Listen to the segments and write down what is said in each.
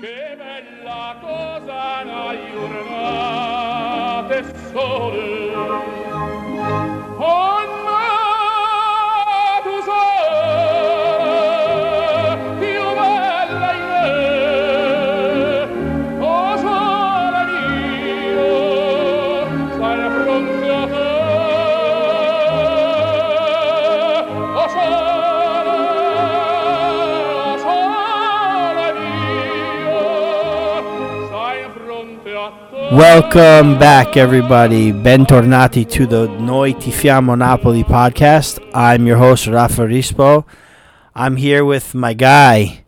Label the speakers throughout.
Speaker 1: che bella cosa la giornata è sole oh
Speaker 2: Welcome back, everybody. Bentornati to the Noi Tifiamo Napoli podcast. I'm your host, Raffa Rispo. I'm here with my guy,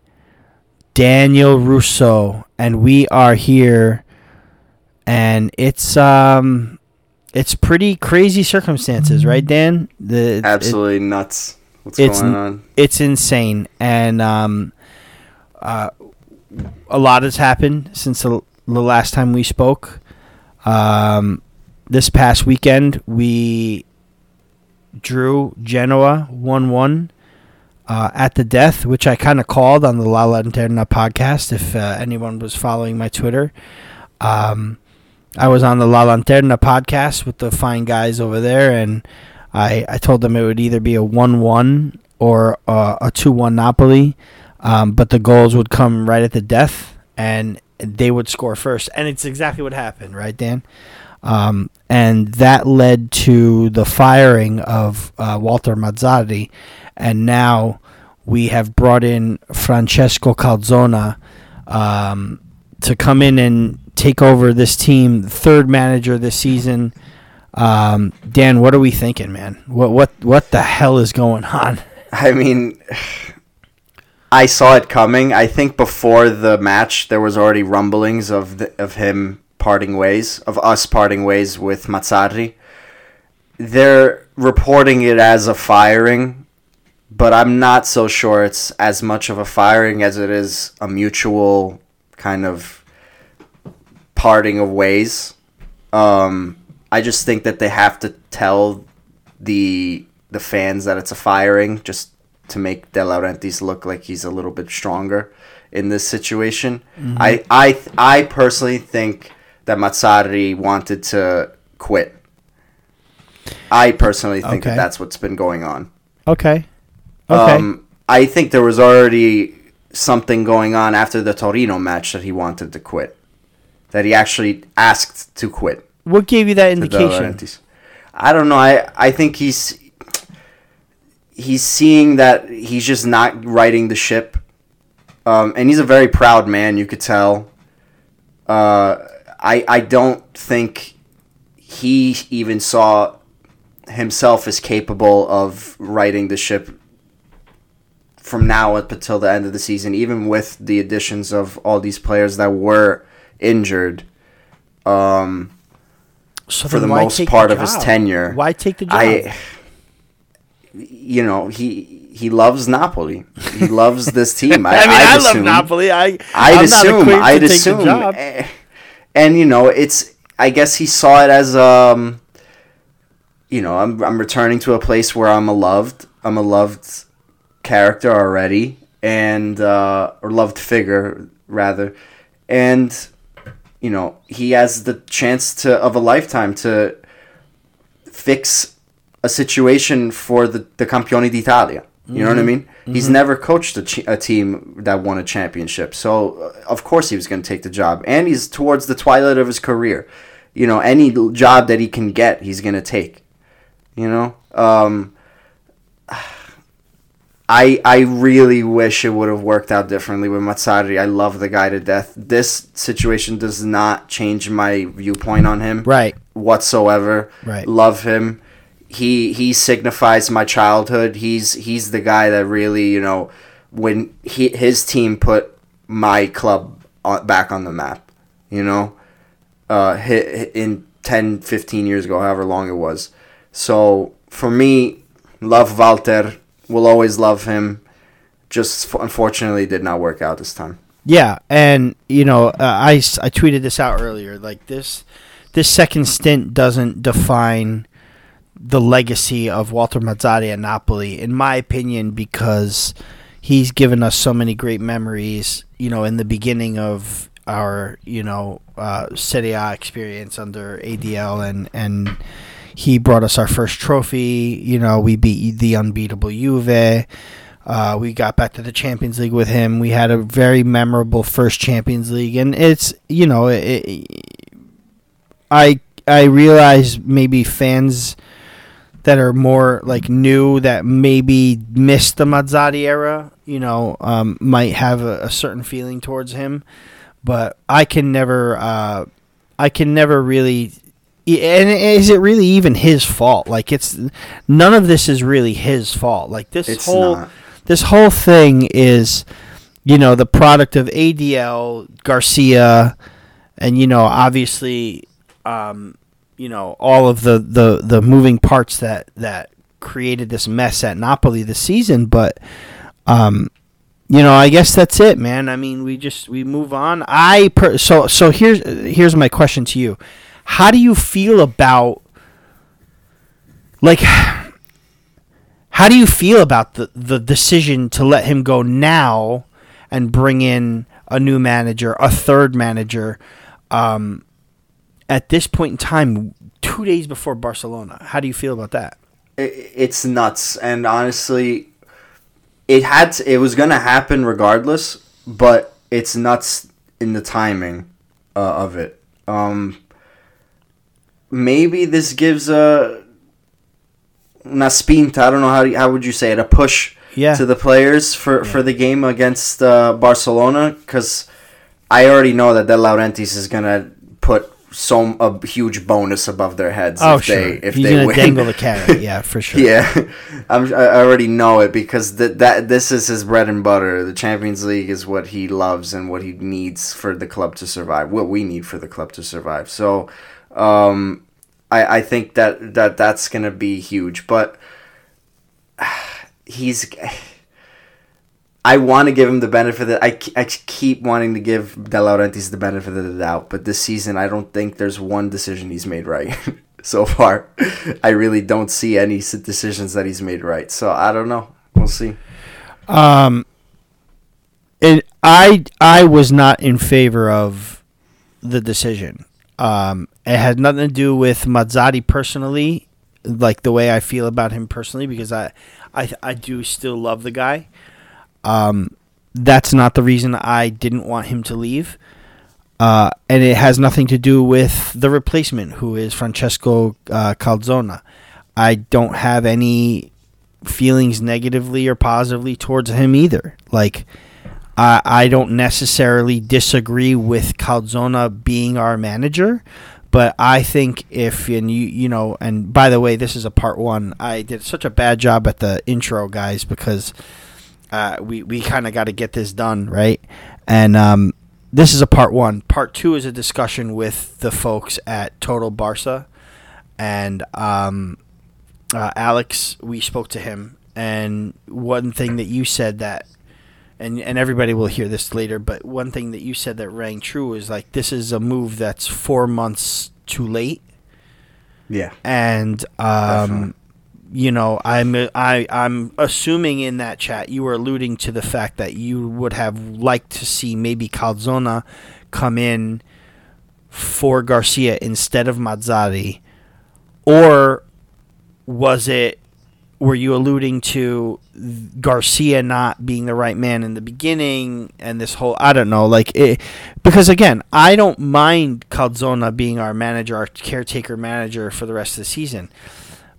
Speaker 2: Daniel Russo, and we are here, and it's um, it's pretty crazy circumstances, right, Dan? The it-
Speaker 3: Absolutely nuts. What's
Speaker 2: it's
Speaker 3: going on?
Speaker 2: it's insane, and um, uh, a lot has happened since the, the last time we spoke. Um, this past weekend, we drew Genoa one one uh, at the death, which I kind of called on the La Lanterna podcast. If uh, anyone was following my Twitter, um, I was on the La Lanterna podcast with the fine guys over there, and I, I told them it would either be a 1 1 or uh, a 2 1 Napoli, um, but the goals would come right at the death and they would score first. And it's exactly what happened, right, Dan? Um, and that led to the firing of uh, Walter Mazzarri. And now we have brought in Francesco Calzona um, to come in and take over this team, third manager this season. Um, Dan, what are we thinking, man? What what what the hell is going on?
Speaker 3: I mean, I saw it coming. I think before the match, there was already rumblings of the, of him parting ways, of us parting ways with Mazzarri. They're reporting it as a firing, but I'm not so sure it's as much of a firing as it is a mutual kind of parting of ways. Um, I just think that they have to tell the the fans that it's a firing just to make De Laurentiis look like he's a little bit stronger in this situation. I I I personally think that Mazzarri wanted to quit. I personally think
Speaker 2: Okay.
Speaker 3: that that's what's been going on.
Speaker 2: Okay. Okay.
Speaker 3: Um, I think there was already something going on after the Torino match that he wanted to quit. That he actually asked to quit.
Speaker 2: what gave you that indication?
Speaker 3: I don't know. I I think he's he's seeing that he's just not riding the ship, um, and he's a very proud man. You could tell. Uh, I I don't think he even saw himself as capable of riding the ship from now up until the end of the season, even with the additions of all these players that were injured. Um,
Speaker 2: So
Speaker 3: for the most part
Speaker 2: the
Speaker 3: of his tenure.
Speaker 2: Why take the job?
Speaker 3: I, you know, he he loves Napoli. He loves this team. I,
Speaker 2: I mean, I,
Speaker 3: I'd
Speaker 2: love. Napoli. I
Speaker 3: I'd assume. I'd assume.
Speaker 2: Job.
Speaker 3: eh, And you know, it's. I guess he saw it as um. You know, I'm I'm returning to a place where I'm a loved. I'm a loved character already, and uh, or loved figure rather, and you know he has the chance to of a lifetime to fix a situation for the the Campioni d'Italia. You know what I mean? He's never coached a, ch- a team that won a championship, so uh, of course he was going to take the job. And he's towards the twilight of his career. You know, any job that he can get, he's going to take. You know, um, I I really wish it would have worked out differently with Mazzarri. I love the guy to death. This situation does not change my viewpoint on him
Speaker 2: right.
Speaker 3: whatsoever.
Speaker 2: Right.
Speaker 3: Love him. He he signifies my childhood. He's he's the guy that really you know when he his team put my club on, back on the map. You know, uh, in 10, 15 years ago, however long it was. So for me, love Walter. Will always love him. Just unfortunately did not work out this time.
Speaker 2: Yeah, and you know, uh, I I tweeted this out earlier. Like this, this second stint doesn't define the legacy of Walter Mazzarri at Napoli, in my opinion, because he's given us so many great memories. You know, in the beginning of our you know uh, Serie A experience under ADL, and and he brought us our first trophy. You know, we beat the unbeatable Juve. Uh, we got back to the Champions League with him. We had a very memorable first Champions League, and it's you know, it, I I realize maybe fans that are more like new that maybe missed the Mazzarri era, you know, um, might have a, a, certain feeling towards him, but I can never, uh, I can never really. And is it really even his fault? Like it's none of this is really his fault. Like this
Speaker 3: It's
Speaker 2: whole
Speaker 3: not.
Speaker 2: this whole thing is, you know, the product of ADL Garcia, and you know, obviously, um, you know, all of the, the, the moving parts that that created this mess at Napoli this season. But, um, you know, I guess that's it, man. I mean, we just we move on. I per- so so here's here's my question to you: How do you feel about like? How do you feel about the, the decision to let him go now and bring in a new manager, a third manager, um, at this point in time, two days before Barcelona? How do you feel about that?
Speaker 3: It, it's nuts, and honestly, it had to, it was gonna happen regardless. But it's nuts in the timing uh, of it. Um, maybe this gives a una spinta. I don't know how you- how would you say it. A push
Speaker 2: Yeah.
Speaker 3: to the players for, for the game against uh, Barcelona because I already know that De Laurentiis is gonna put some a huge bonus above their heads
Speaker 2: Oh,
Speaker 3: if
Speaker 2: sure.
Speaker 3: they if
Speaker 2: He's
Speaker 3: they
Speaker 2: gonna
Speaker 3: win.
Speaker 2: dangle the carrot. Yeah, for sure.
Speaker 3: Yeah, I'm, I already know it because that that this is his bread and butter. The Champions League is what he loves and what he needs for the club to survive. What we need for the club to survive. So, um, I I think that that that's gonna be huge. But he's. I want to give him the benefit that I, I keep wanting to give De Laurentiis the benefit of the doubt, but this season I don't think there's one decision he's made right so far. I really don't see any decisions that he's made right. So I don't know. We'll see.
Speaker 2: Um, I I was not in favor of the decision. Um, it had nothing to do with Mazzarri personally, like the way I feel about him personally, because I I I do still love the guy. Um, that's not the reason I didn't want him to leave. Uh, and it has nothing to do with the replacement, who is Francesco uh, Calzona. I don't have any feelings negatively or positively towards him either. Like, I I don't necessarily disagree with Calzona being our manager, but I think if and you you know, and by the way, this is a part one. I did such a bad job at the intro, guys, because uh, we we kind of got to get this done right, and um, this is a part one. Part two is a discussion with the folks at Total Barca, and um, uh, Alex. We spoke to him, and one thing that you said that, and and everybody will hear this later, but one thing that you said that rang true is like this is a move that's four months too late,
Speaker 3: Yeah.
Speaker 2: and um, you know, I'm I I'm assuming in that chat you were alluding to the fact that you would have liked to see maybe Calzona come in for Garcia instead of Mazzarri, or was it? Were you alluding to Garcia not being the right man in the beginning and this whole I don't know like it because again I don't mind Calzona being our manager our caretaker manager for the rest of the season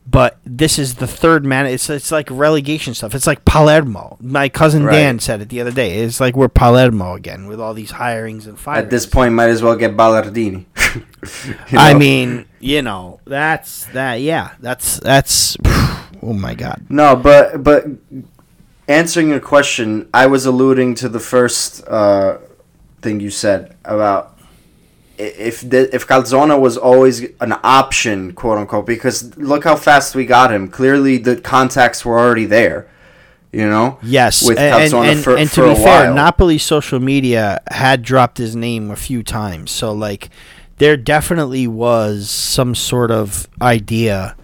Speaker 2: but this is the third man it's it's like relegation stuff. It's like Palermo. My cousin
Speaker 3: Right.
Speaker 2: Dan said it the other day. It's like we're Palermo again with all these hirings and firings
Speaker 3: At this point, might as well get Ballardini. You
Speaker 2: I mean you know that's that yeah that's that's oh my god.
Speaker 3: No, but but answering your question, I was alluding to the first uh, thing you said about if the, if Calzona was always an option, quote unquote, because look how fast we got him. Clearly, the contacts were already there. You know.
Speaker 2: Yes,
Speaker 3: With
Speaker 2: and,
Speaker 3: Calzona
Speaker 2: and,
Speaker 3: for-
Speaker 2: and
Speaker 3: for
Speaker 2: to be fair,
Speaker 3: while.
Speaker 2: Napoli's social media had dropped his name a few times, so like there definitely was some sort of idea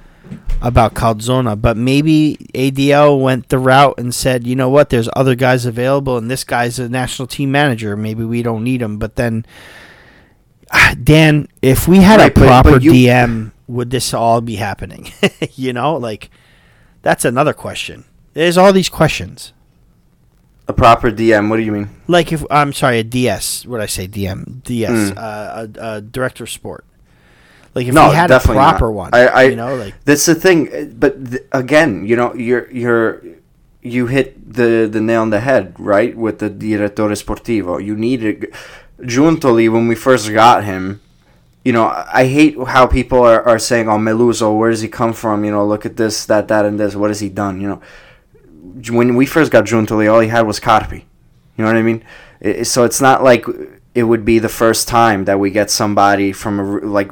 Speaker 2: about Calzona, but maybe ADL went the route and said, you know what, there's other guys available, and this guy's a national team manager. Maybe we don't need him. But then, Dan, if we had
Speaker 3: Right,
Speaker 2: a proper
Speaker 3: but you-
Speaker 2: DM, would this all be happening? you know, like that's another question. There's all these questions.
Speaker 3: A proper DM. What do you mean?
Speaker 2: Like if I'm sorry, a DS. What did I say? DM, DS,
Speaker 3: Mm.
Speaker 2: uh, a, a director of sport. Like if
Speaker 3: No,
Speaker 2: we had a
Speaker 3: definitely not.
Speaker 2: proper one,
Speaker 3: I- I-
Speaker 2: you know, like
Speaker 3: That's the thing. But th- again, you know, you're you're you hit the the nail on the head, right? With the direttore sportivo, you needed Giuntoli when we first got him. You know, I hate how people are, are saying, "Oh, Meluso, where does he come from?" You know, look at this, that, that, and this. What has he done? You know, when we first got Giuntoli, all he had was Carpi. You know what I mean? I- I- so it's not like it would be the first time that we get somebody from a, like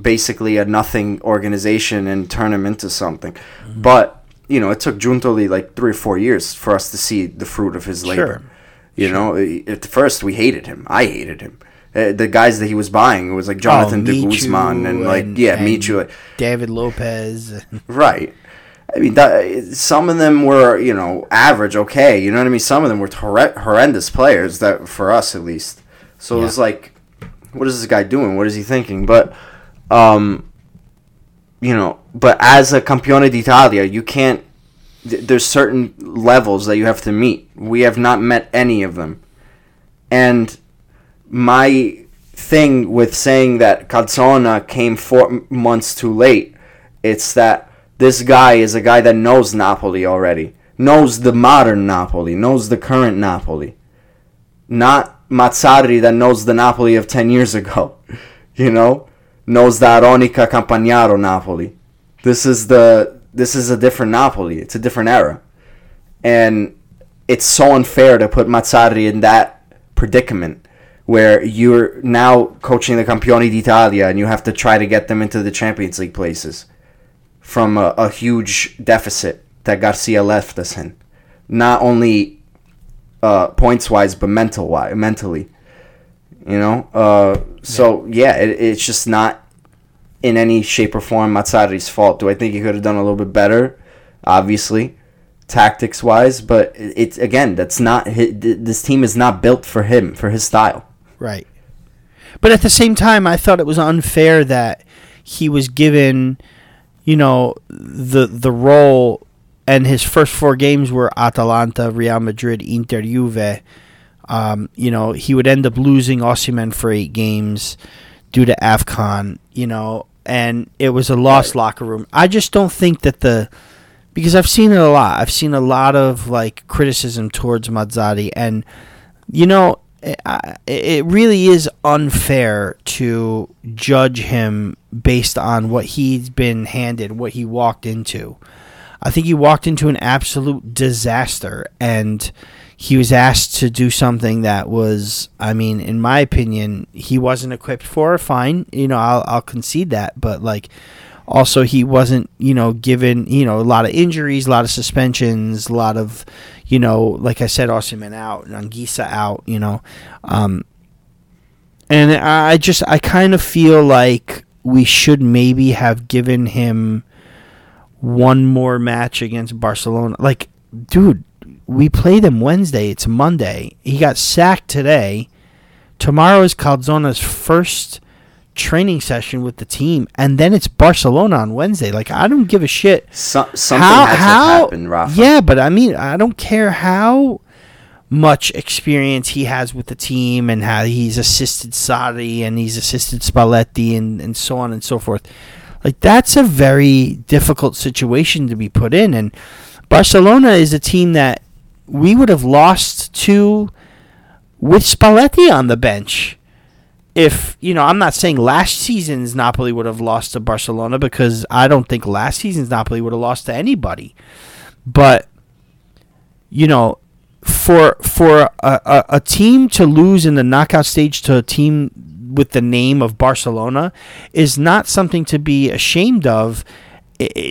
Speaker 3: basically a nothing organization and turn him into something. Mm-hmm. But you know, it took Giuntoli like three or four years for us to see the fruit of his labor.
Speaker 2: Sure.
Speaker 3: You know, at first we hated him. I hated him. Uh, the guys that he was buying it was like Jonathan de
Speaker 2: Oh, Michu
Speaker 3: Guzman and like
Speaker 2: and-
Speaker 3: yeah,
Speaker 2: and
Speaker 3: Michu.
Speaker 2: David Lopez.
Speaker 3: Right. I mean, that, some of them were, you know, average, okay. You know what I mean? Some of them were horre- horrendous players, that for us at least. So it was like, what is this guy doing? What is he thinking? But, um, you know, but as a campione d'Italia, you can't. Th- there's certain levels that you have to meet. We have not met any of them, and my thing with saying that Calzona came four months too late, it's that this guy is a guy that knows Napoli already, knows the modern Napoli, knows the current Napoli, not Mazzarri that knows the Napoli of 10 years ago, you know, knows the Aronica Campagnaro Napoli. This is the this is a different Napoli. It's a different era. And it's so unfair to put Mazzarri in that predicament where you're now coaching the Campioni d'Italia and you have to try to get them into the Champions League places from a, a huge deficit that Garcia left us in. Not only uh, points wise, but mental wise, mentally. You know, uh, so yeah, it, it's just not in any shape or form Mazzarri's fault. Do I think he could have done a little bit better? Obviously, tactics wise, but it- it's again that's not hi- this team is not built for him for his style.
Speaker 2: Right. But at the same time, I thought it was unfair that he was given, you know, the the role, and his first four games were Atalanta, Real Madrid, Inter, Juve. Um, you know, he would end up losing Osimhen for eight games due to Afcon. You know, and it was a lost locker room. I just don't think that the because I've seen it a lot. I've seen a lot of like criticism towards Mazzarri, and you know, it, I- it really is unfair to judge him based on what he's been handed, what he walked into. I think he walked into an absolute disaster, and he was asked to do something that was, I mean, in my opinion, he wasn't equipped for. Fine, you know, I'll, I'll concede that, but like, also he wasn't, you know, given, you know, a lot of injuries, a lot of suspensions, a lot of, you know, like I said, Osimhen out, Anguissa out, you know, um, and I just, I kind of feel like we should maybe have given him one more match against Barcelona. Like, dude, we play them Wednesday. It's Monday. He got sacked today. Tomorrow is Calzona's first training session with the team, and then it's Barcelona on Wednesday. Like, I don't give a shit.
Speaker 3: So, something
Speaker 2: how,
Speaker 3: has
Speaker 2: how,
Speaker 3: to happen, Raffa.
Speaker 2: Yeah, but I mean, I don't care how much experience he has with the team and how he's assisted Sarri and he's assisted Spalletti and, and so on and so forth. Like that's a very difficult situation to be put in and Barcelona is a team that we would have lost to with Spalletti on the bench. If, you know, I'm not saying last season's Napoli would have lost to Barcelona because I don't think last season's Napoli would have lost to anybody. But you know, for for a, a, a team to lose in the knockout stage to a team with the name of Barcelona is not something to be ashamed of,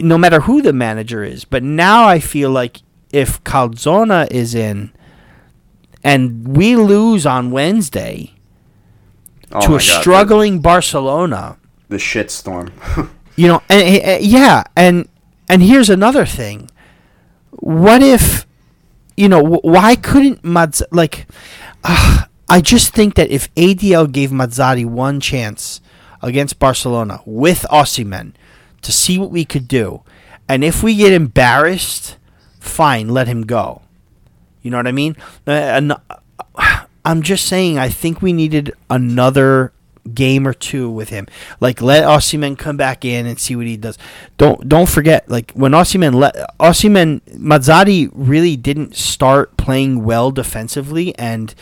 Speaker 2: no matter who the manager is. But now I feel like if Calzona is in, and we lose on Wednesday
Speaker 3: Oh
Speaker 2: to a
Speaker 3: God,
Speaker 2: struggling Barcelona,
Speaker 3: The, the shitstorm.
Speaker 2: You know, and, and- and- yeah, and and here's another thing. What if, you know, why couldn't Maz like? Uh, I just think that if ADL gave Mazzarri one chance against Barcelona with Osimhen to see what we could do, and if we get embarrassed, fine, let him go. You know what I mean? Uh, and I'm just saying, I think we needed another game or two with him. Like let Osimhen come back in and see what he does. Don't don't forget, like when Osimhen let Mazzarri really didn't start playing well defensively, and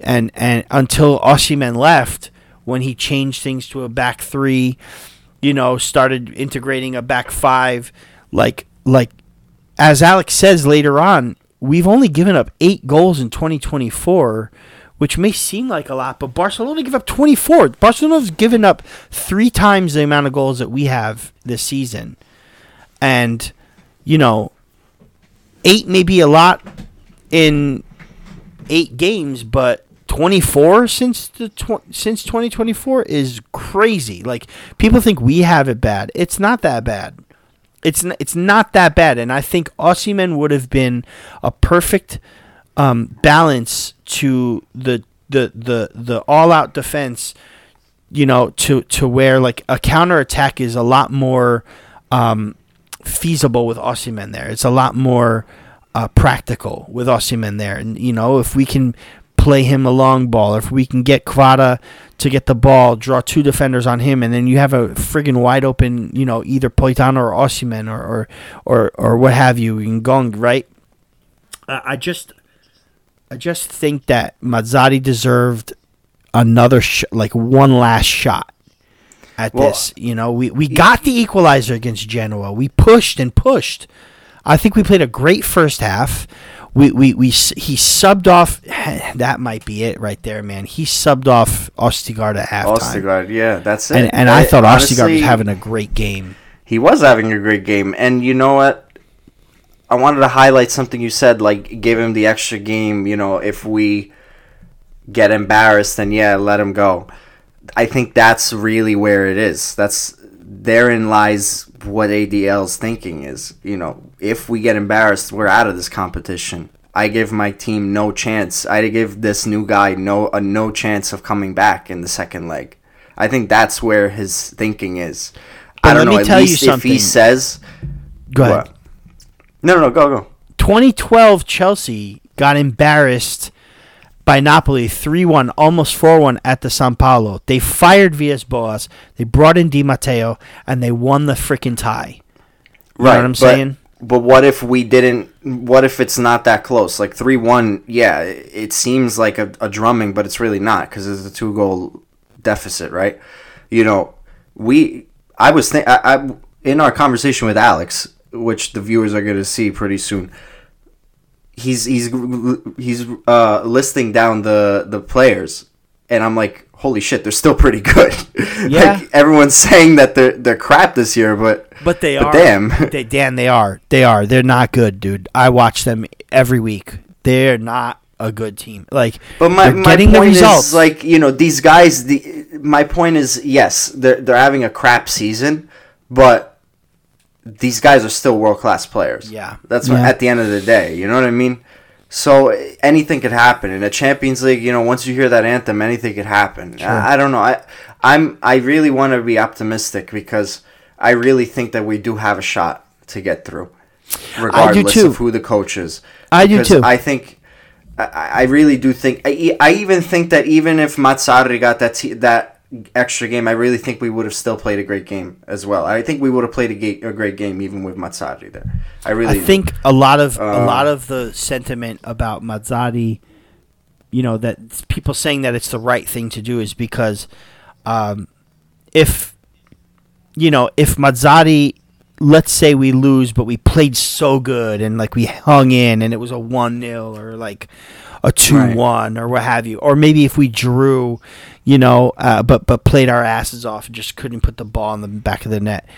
Speaker 2: and and until Osimhen left, when he changed things to a back three, you know, started integrating a back five, like like as Alex says later on, we've only given up eight goals in 2024, which may seem like a lot, but Barcelona give up 24. Barcelona's given up three times the amount of goals that we have this season. And, you know, eight may be a lot in eight games, but 24 since the tw- since 2024 is crazy. Like people think we have it bad. It's not that bad. It's it's not that bad, and I think Osimhen would have been a perfect um, balance to the the the the all out defense. You know, to to where like a counter attack is a lot more um, feasible with Osimhen there. It's a lot more uh, practical with Osimhen there, and you know if we can play him a long ball, or if we can get Kvara to get the ball, draw two defenders on him, and then you have a friggin' wide open, you know, either Politano or Osimhen or or or, or what have you, in Gong, right? I just, I just think that Mazzarri deserved another sh- like one last shot at
Speaker 3: Well,
Speaker 2: this. You know, we we got the equalizer against Genoa. We pushed and pushed. I think we played a great first half. We we, we he subbed off. That might be it right there, man. He subbed off Ostigard at halftime,
Speaker 3: Ostigard, yeah, that's it.
Speaker 2: and and I thought Ostigard was having a great game.
Speaker 3: He was having a great game, and you know what? I wanted to highlight something you said, like give him the extra game. You know, if we get embarrassed, then yeah, let him go. I think that's really where it is. That's therein lies what ADL's thinking is. You know, if we get embarrassed, we're out of this competition. I give my team no chance. I give this new guy no a no chance of coming back in the second leg. I think that's where his thinking is.
Speaker 2: But
Speaker 3: I don't
Speaker 2: let
Speaker 3: know.
Speaker 2: me
Speaker 3: At
Speaker 2: tell you
Speaker 3: least if he says,
Speaker 2: Go ahead.
Speaker 3: What? no, no, no, go, go.
Speaker 2: 2012 Chelsea got embarrassed by Napoli 3-1, almost 4-1 at the San Paolo. They fired Villas Boas, they brought in Di Matteo, and they won the freaking tie. Right. You know what I'm
Speaker 3: but,
Speaker 2: saying?
Speaker 3: But what if we didn't? What if it's not that close? Like three one, yeah, it seems like a, a drumming, but it's really not because it's a two goal deficit, right? You know, we. I was think I in our conversation with Alex, which the viewers are going to see pretty soon. He's he's he's uh, listing down the the players, and I'm like, holy shit, they're still pretty good.
Speaker 2: Yeah.
Speaker 3: like everyone's saying that they're they're crap this year, but
Speaker 2: But they
Speaker 3: But
Speaker 2: are.
Speaker 3: damn.
Speaker 2: They, Dan, they are. They are. They're not good, dude. I watch them every week. They're not a good team. Like,
Speaker 3: But my, my point is like you know these guys. The my point is yes, they're they're having a crap season, but these guys are still world class players.
Speaker 2: Yeah.
Speaker 3: that's what, at the end of the day. You know what I mean? So anything could happen in a Champions League. You know, once you hear that anthem, anything could happen. I, I don't know. I I'm I really want to be optimistic because I really think that we do have a shot to get through, regardless of who the coach is.
Speaker 2: I do too.
Speaker 3: I think I, I really do think. I, I even think that even if Mazzarri got that t- that extra game, I really think we would have still played a great game as well. I think we would have played a, ga- a great game even with Mazzarri there. I really.
Speaker 2: I think a lot of a
Speaker 3: Uh,
Speaker 2: lot of the sentiment about Mazzarri, you know, that people saying that it's the right thing to do is because, um, if, you know, if Mazzarri, let's say we lose, but we played so good and like we hung in and it was a one 0 or like a two one or what have you, or maybe if we drew, you know, uh, but but played our asses off and just couldn't put the ball in the back of the net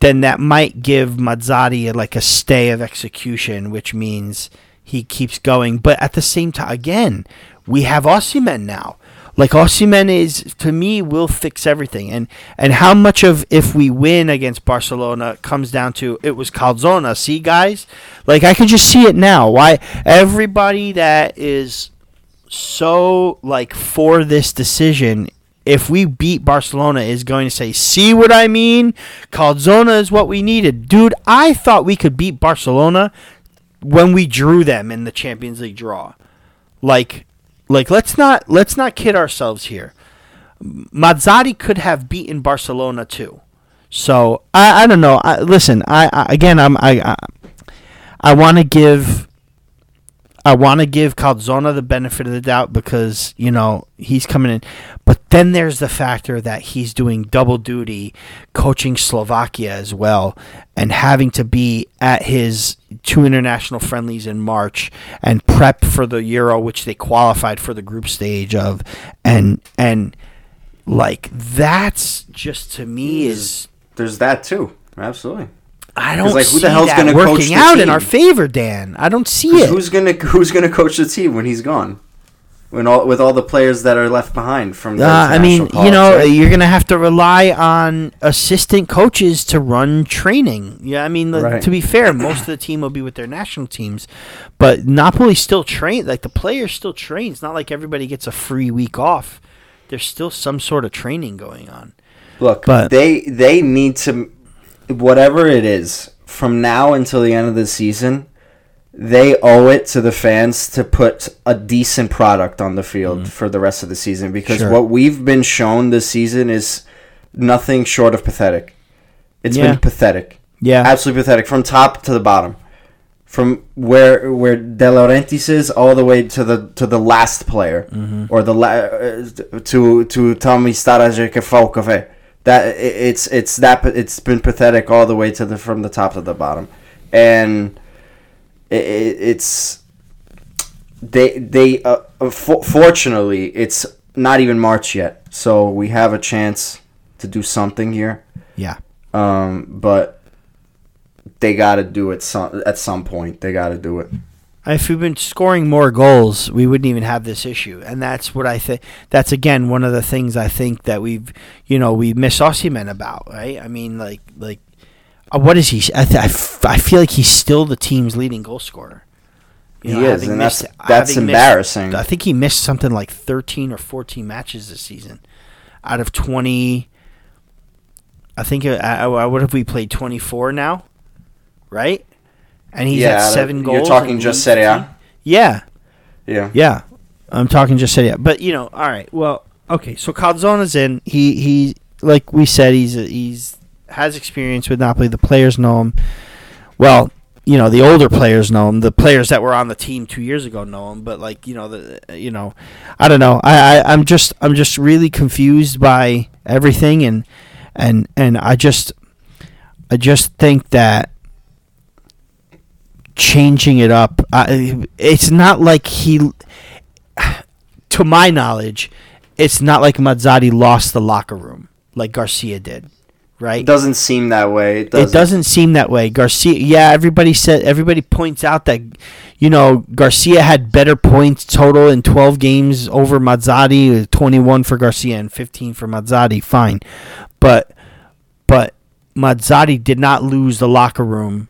Speaker 2: then that might give Mazzarri like a stay of execution, which means he keeps going. But at the same time, again, we have Osimhen now. Like Osimhen is to me will fix everything, and and how much of if we win against Barcelona comes down to it was Calzona. See, guys, like I can just see it now. Why everybody that is so like for this decision if we beat Barcelona is going to say, "See what I mean? Calzona is what we needed." Dude, I thought we could beat Barcelona when we drew them in the Champions League draw. Like like let's not let's not kid ourselves here. Mazzarri could have beaten Barcelona too. So, I, I don't know. I, listen, I, I again I'm I I, I want to give I want to give Calzona the benefit of the doubt because you know he's coming in, but then there's the factor that he's doing double duty, coaching Slovakia as well, and having to be at his two international friendlies in March and prep for the Euro, which they qualified for the group stage of, and and like that's just to me is
Speaker 3: There's that too. Absolutely.
Speaker 2: I don't
Speaker 3: like, who
Speaker 2: see
Speaker 3: the hell's
Speaker 2: that
Speaker 3: gonna coach
Speaker 2: working
Speaker 3: the
Speaker 2: out in our favor, Dan. I don't see it.
Speaker 3: Who's gonna Who's gonna coach the team when he's gone? When all with all the players that are left behind from. The
Speaker 2: Uh, I mean, you know,
Speaker 3: right?
Speaker 2: you're gonna have to rely on assistant coaches to run training. Yeah, I mean, like,
Speaker 3: Right.
Speaker 2: to be fair, most of the team will be with their national teams, but Napoli still train. Like the players still train. It's not like everybody gets a free week off. There's still some sort of training going on.
Speaker 3: Look,
Speaker 2: But-
Speaker 3: they they need to whatever it is from now until the end of the season. They owe it to the fans to put a decent product on the field for the rest of the season because
Speaker 2: Mm. Sure.
Speaker 3: what we've been shown this season is nothing short of pathetic. It's
Speaker 2: Yeah.
Speaker 3: been pathetic.
Speaker 2: Yeah,
Speaker 3: absolutely pathetic from top to the bottom from where where De Laurentiis is all the way to the to the last player
Speaker 2: Mm-hmm.
Speaker 3: or the la- uh, to to Tommy Starajek Falkove that it's it's that it's been pathetic all the way to the from the top to the bottom and i i- it's they they uh, uh, for, fortunately it's not even March yet so we have a chance to do something here
Speaker 2: yeah.
Speaker 3: um, but they got to do it some at some point. They got to do it.
Speaker 2: If we've been scoring more goals, we wouldn't even have this issue, and that's what I think. That's again one of the things I think that we've, you know, we miss Osimhen about, right? I mean, like, like, uh, what is he? I, th- I, f- I feel like he's still the team's leading goal scorer. You
Speaker 3: He is, and that's-
Speaker 2: missed-
Speaker 3: that's
Speaker 2: having
Speaker 3: embarrassing.
Speaker 2: I think he missed something like thirteen or fourteen matches this season, out of twenty. I think I, uh, what have we played twenty four now, right? And he's
Speaker 3: Yeah,
Speaker 2: at seven goals.
Speaker 3: you're talking just Serie A?
Speaker 2: Yeah,
Speaker 3: Yeah.
Speaker 2: yeah, I'm talking just Serie A. But you know, all right. Well, okay. So Calzona's in. He he, like we said, he's he's has experience with Napoli. The players know him. Well, you know, the older players know him. The players that were on the team two years ago know him. But like you know, the you know, I don't know. I, I I'm just I'm just really confused by everything, and and and I just I just think that changing it up. I, it's not like he, to my knowledge, it's not like Mazzarri lost the locker room like Garcia did, right?
Speaker 3: It doesn't seem that way. It
Speaker 2: It
Speaker 3: doesn't.
Speaker 2: doesn't seem that way. Garcia, yeah, everybody said everybody points out that you know Garcia had better points total in 12 games over Mazzarri, 21 for Garcia and 15 for Mazzarri. Fine, but but Mazzarri did not lose the locker room,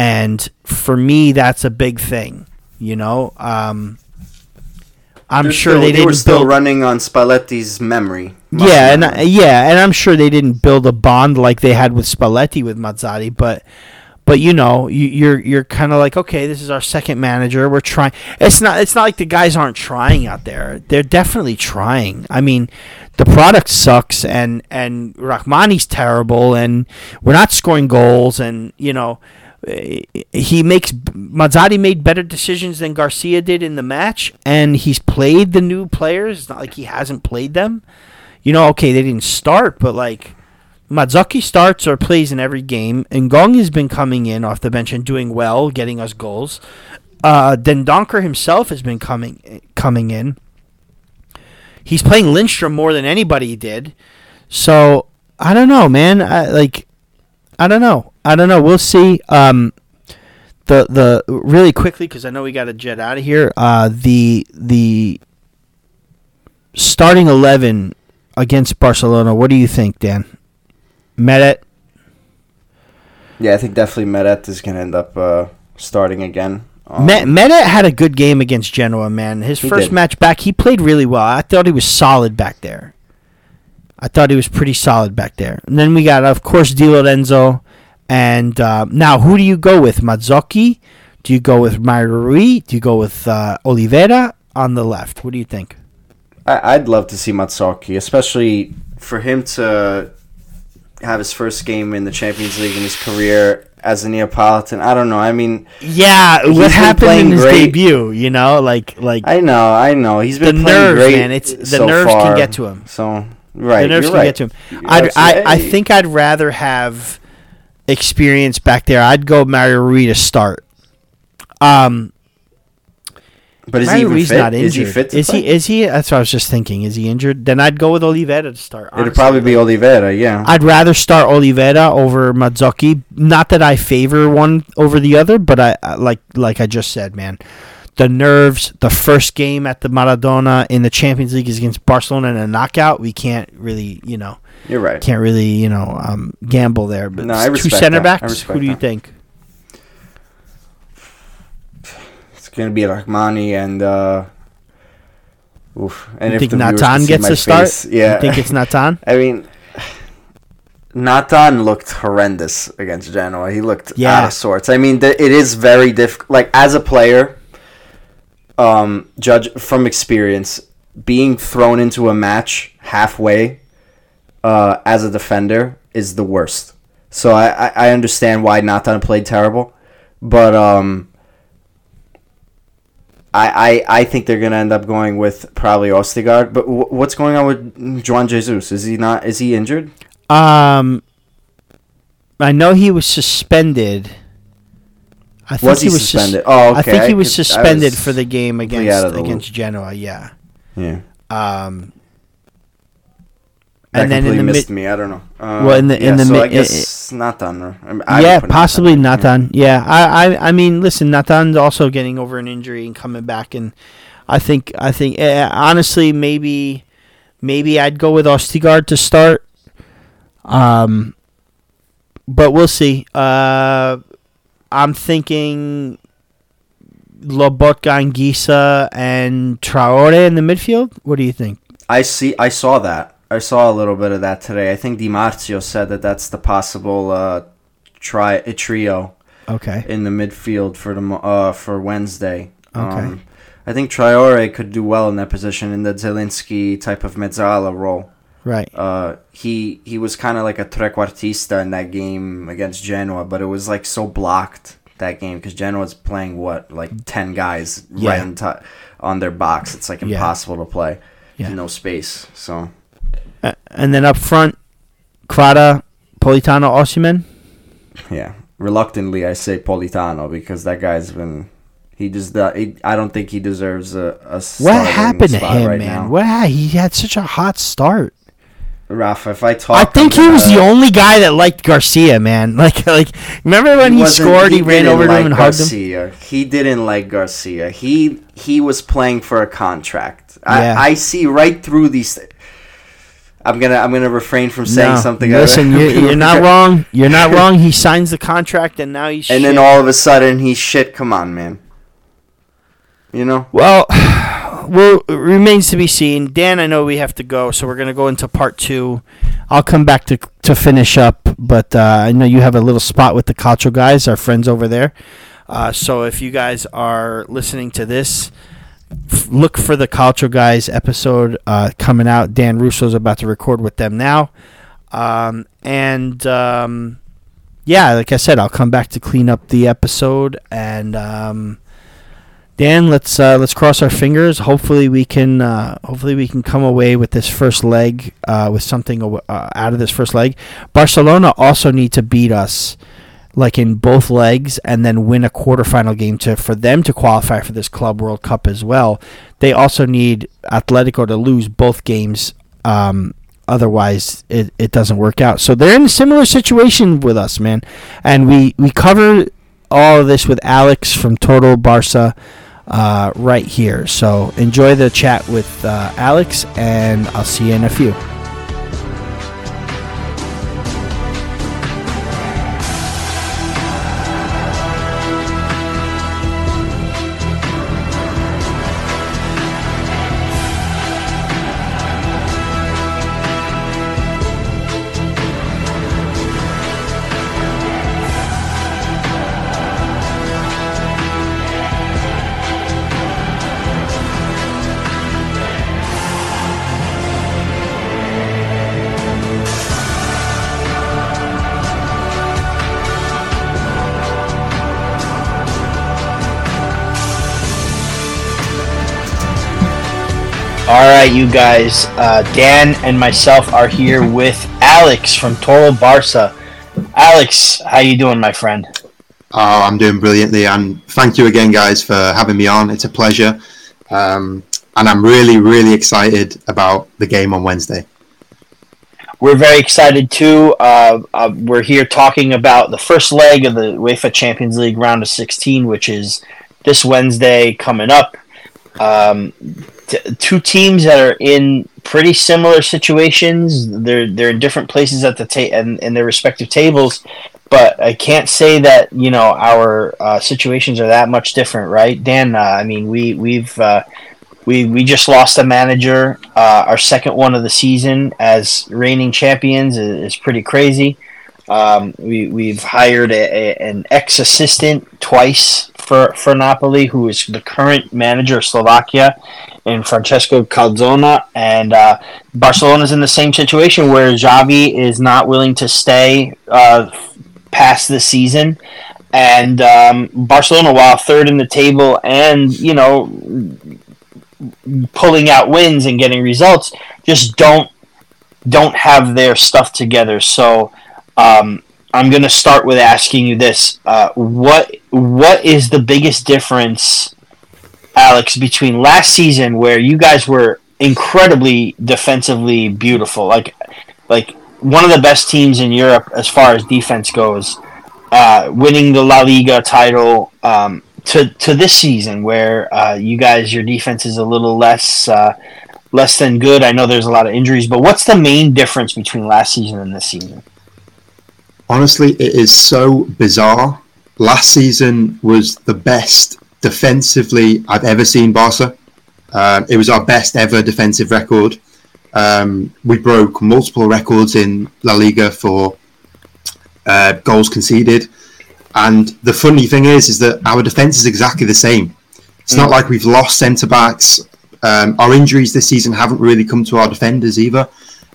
Speaker 2: and for me, that's a big thing. You know, um, I'm
Speaker 3: They're
Speaker 2: sure
Speaker 3: still-
Speaker 2: they
Speaker 3: they
Speaker 2: didn't
Speaker 3: were still
Speaker 2: build-
Speaker 3: running on Spalletti's memory.
Speaker 2: yeah, and I- yeah, and I'm sure they didn't build a bond like they had with Spalletti with Mazzarri, but but you know, you, you're you're kind of like, okay, this is our second manager. We're trying. It's not it's not like the guys aren't trying out there. They're definitely trying. I mean, the product sucks, and and Rahmani's terrible, and we're not scoring goals, and you know. Eh, He makes Mazzarri made better decisions than Garcia did in the match, and he's played the new players. It's not like he hasn't played them you know, okay, they didn't start, but like Mazzocchi starts or plays in every game. and Ngonge has been coming in off the bench and doing well, getting us goals. Uh, Dendoncker himself has been coming coming in. He's playing Lindstrom more than anybody did. So I don't know, man. I, like I don't know. I don't know. We'll see. Um, the the really quickly because I know we got to jet out of here. Uh, the the starting eleven against Barcelona. What do you think, Dan? Meret.
Speaker 3: Yeah, I think definitely Meret is going to end up uh, starting again. Um,
Speaker 2: Me- Meret had a good game against Genoa, man. His first
Speaker 3: did.
Speaker 2: match back, he played really well. I thought he was solid back there. I thought he was pretty solid back there. And then we got, of course, Di Lorenzo. And uh, now, who do you go with? Mazzocchi? Do you go with Mario Rui? Do you go with uh, Oliveira on the left? What do you think?
Speaker 3: I, I'd love to see Mazzocchi, especially for him to have his first game in the Champions League in his career as a Neapolitan. I don't know. I mean,
Speaker 2: Yeah, what happened in his
Speaker 3: great.
Speaker 2: debut? You know, like like
Speaker 3: I know, I know. He's been
Speaker 2: The
Speaker 3: playing
Speaker 2: nerves,
Speaker 3: great
Speaker 2: man. It's- the
Speaker 3: so
Speaker 2: nerves can get to him.
Speaker 3: So right, you're
Speaker 2: can
Speaker 3: right.
Speaker 2: get to him. I'd, I I think I'd rather have experience back there. I'd go Mario Rui to start. Um,
Speaker 3: But is he
Speaker 2: Rui's
Speaker 3: fit?
Speaker 2: not injured.
Speaker 3: Is he fit? To
Speaker 2: is
Speaker 3: play?
Speaker 2: he? Is he? That's what I was just thinking. Is he injured? Then I'd go with Oliveira to start.
Speaker 3: It'd probably be Oliveira. Yeah.
Speaker 2: I'd rather start Oliveira over Mazzocchi. Not that I favor one over the other, but I- like like I just said, man. The nerves. The first game at the Maradona in the Champions League is against Barcelona in a knockout. We can't really, you know,
Speaker 3: You're right.
Speaker 2: can't really, you know, um, gamble there. But
Speaker 3: No, I
Speaker 2: two center
Speaker 3: that.
Speaker 2: Backs.
Speaker 3: respect
Speaker 2: Who do you
Speaker 3: that.
Speaker 2: think?
Speaker 3: It's gonna be Rahmani and. uh Oof. And
Speaker 2: you
Speaker 3: if
Speaker 2: think Natan gets a start?
Speaker 3: face- yeah.
Speaker 2: You think it's Natan?
Speaker 3: I mean, Natan looked horrendous against Genoa. He looked
Speaker 2: Yeah.
Speaker 3: out of sorts. I mean, th- it is very difficult. Like as a player, um, judge from experience, being thrown into a match halfway uh, as a defender is the worst. So I, I, understand why Natan played terrible, but um, I, I, I think they're gonna end up going with probably Ostigard. But w- what's going on with Juan Jesus? Is he not? Is he injured?
Speaker 2: Um, I know he was suspended. I think
Speaker 3: Was he
Speaker 2: sus-
Speaker 3: suspended? Oh, okay. I think
Speaker 2: he was
Speaker 3: I
Speaker 2: suspended
Speaker 3: was
Speaker 2: for the game against
Speaker 3: the
Speaker 2: against Genoa. Yeah.
Speaker 3: Yeah.
Speaker 2: Um,
Speaker 3: That
Speaker 2: and then in the
Speaker 3: missed
Speaker 2: mid,
Speaker 3: me. I don't know. Uh,
Speaker 2: Well, in the- in
Speaker 3: yeah,
Speaker 2: the
Speaker 3: so
Speaker 2: mid-
Speaker 3: I guess Natan. Or, I mean,
Speaker 2: yeah, possibly
Speaker 3: Natan,
Speaker 2: Natan. Yeah, I, I, I mean, listen, Natan's also getting over an injury and coming back, and I think, I think, eh, honestly, maybe, maybe I'd go with Ostigard to start. Um, but we'll see. Uh, I'm thinking Lobotka Anguissa and Traore in the midfield. What do you think?
Speaker 3: I see. I saw that. I saw a little bit of that today. I think Di Marzio said that that's the possible uh, try a trio
Speaker 2: Okay.
Speaker 3: in the midfield for the uh, for Wednesday.
Speaker 2: Okay.
Speaker 3: Um, I think Traore could do well in that position in the Zielinski type of mezzala role.
Speaker 2: Right.
Speaker 3: Uh, he he was kind of like a trequartista in that game against Genoa, but it was like so blocked that game because Genoa was playing what like ten guys
Speaker 2: Yeah.
Speaker 3: right on, top, on their box. It's like
Speaker 2: Yeah.
Speaker 3: impossible to play.
Speaker 2: Yeah.
Speaker 3: No space. So
Speaker 2: Uh, and then up front, Kvara, Politano, Osimhen.
Speaker 3: yeah, reluctantly I say Politano because that guy's been. He just. Uh, he, I don't think he deserves a. a
Speaker 2: What happened to him,
Speaker 3: right
Speaker 2: man?
Speaker 3: Now.
Speaker 2: What he had such a hot start.
Speaker 3: Raffa, if I talk,
Speaker 2: I think he was the only guy that liked Garcia, man. Like, like remember when he,
Speaker 3: wasn't-
Speaker 2: scored? He, ran
Speaker 3: didn't
Speaker 2: over to
Speaker 3: like
Speaker 2: him and hugged him.
Speaker 3: He didn't like Garcia. He he was playing for a contract.
Speaker 2: Yeah.
Speaker 3: I, I see right through these. Th- I'm gonna I'm gonna refrain from saying
Speaker 2: No,
Speaker 3: something.
Speaker 2: Listen, you're, you're not wrong. You're not wrong. He signs the contract, and now he's.
Speaker 3: And then all of a sudden he's shit. Come on, man. You know.
Speaker 2: Well, well, it remains to be seen. Dan, I know we have to go, so we're gonna go into part two. I'll come back to to finish up, but uh, I know you have a little spot with the Calcio guys, our friends over there. Uh, so if you guys are listening to this, f- look for the Calcio guys episode uh, coming out. Dan Russo's about to record with them now, um, and. Um, yeah, like I said, I'll come back to clean up the episode and um, Dan, let's uh, let's cross our fingers. Hopefully we can uh, hopefully we can come away with this first leg uh, with something uh, out of this first leg. Barcelona also need to beat us like in both legs and then win a quarterfinal game to for them to qualify for this Club World Cup as well. They also need Atletico to lose both games. Um, otherwise, it, it doesn't work out. So they're in a similar situation with us, man. And we we cover all of this with Alex from Total Barca uh, right here. So enjoy the chat with uh, Alex, and I'll see you in a few. You guys. Uh, Dan and myself are here with Alex from TotalBarca. Alex, how you doing, my friend?
Speaker 4: Oh, I'm doing brilliantly, and thank you again, guys, for having me on. It's a pleasure, um, and I'm really, really excited about the game on Wednesday.
Speaker 2: We're very excited too. Uh, uh, we're here talking about the first leg of the UEFA Champions League round of 16, which is this Wednesday coming up. Um, two teams that are in pretty similar situations. They're they're in different places at the ta- in, in their respective tables, but I can't say that you know our uh, situations are that much different, right, Dan? Uh, I mean, we we've uh, we we just lost a manager, uh, our second one of the season as reigning champions is, is pretty crazy. Um, we we've hired a, a, an ex assistant twice for for Napoli, who is the current manager of Slovakia, and Francesco Calzona. And uh, Barcelona's in the same situation where Xavi is not willing to stay uh, past the season. And um, Barcelona, while third in the table, and you know, pulling out wins and getting results, just don't don't have their stuff together. So um, I'm going to start with asking you this: uh, what what is the biggest difference, Alex, between last season where you guys were incredibly defensively beautiful, like like one of the best teams in Europe as far as defense goes, uh, winning the La Liga title, um, to to this season where uh, you guys your defense is a little less. Uh, less than good. I know there's a lot of injuries, but what's the main difference between last season and this season?
Speaker 4: Honestly, it is so bizarre. Last season was the best defensively I've ever seen Barca. Um, it was our best ever defensive record. Um, we broke multiple records in La Liga for uh, goals conceded. And the funny thing is, is that our defense is exactly the same. It's mm. not like we've lost centre backs. Um, our injuries this season haven't really come to our defenders either.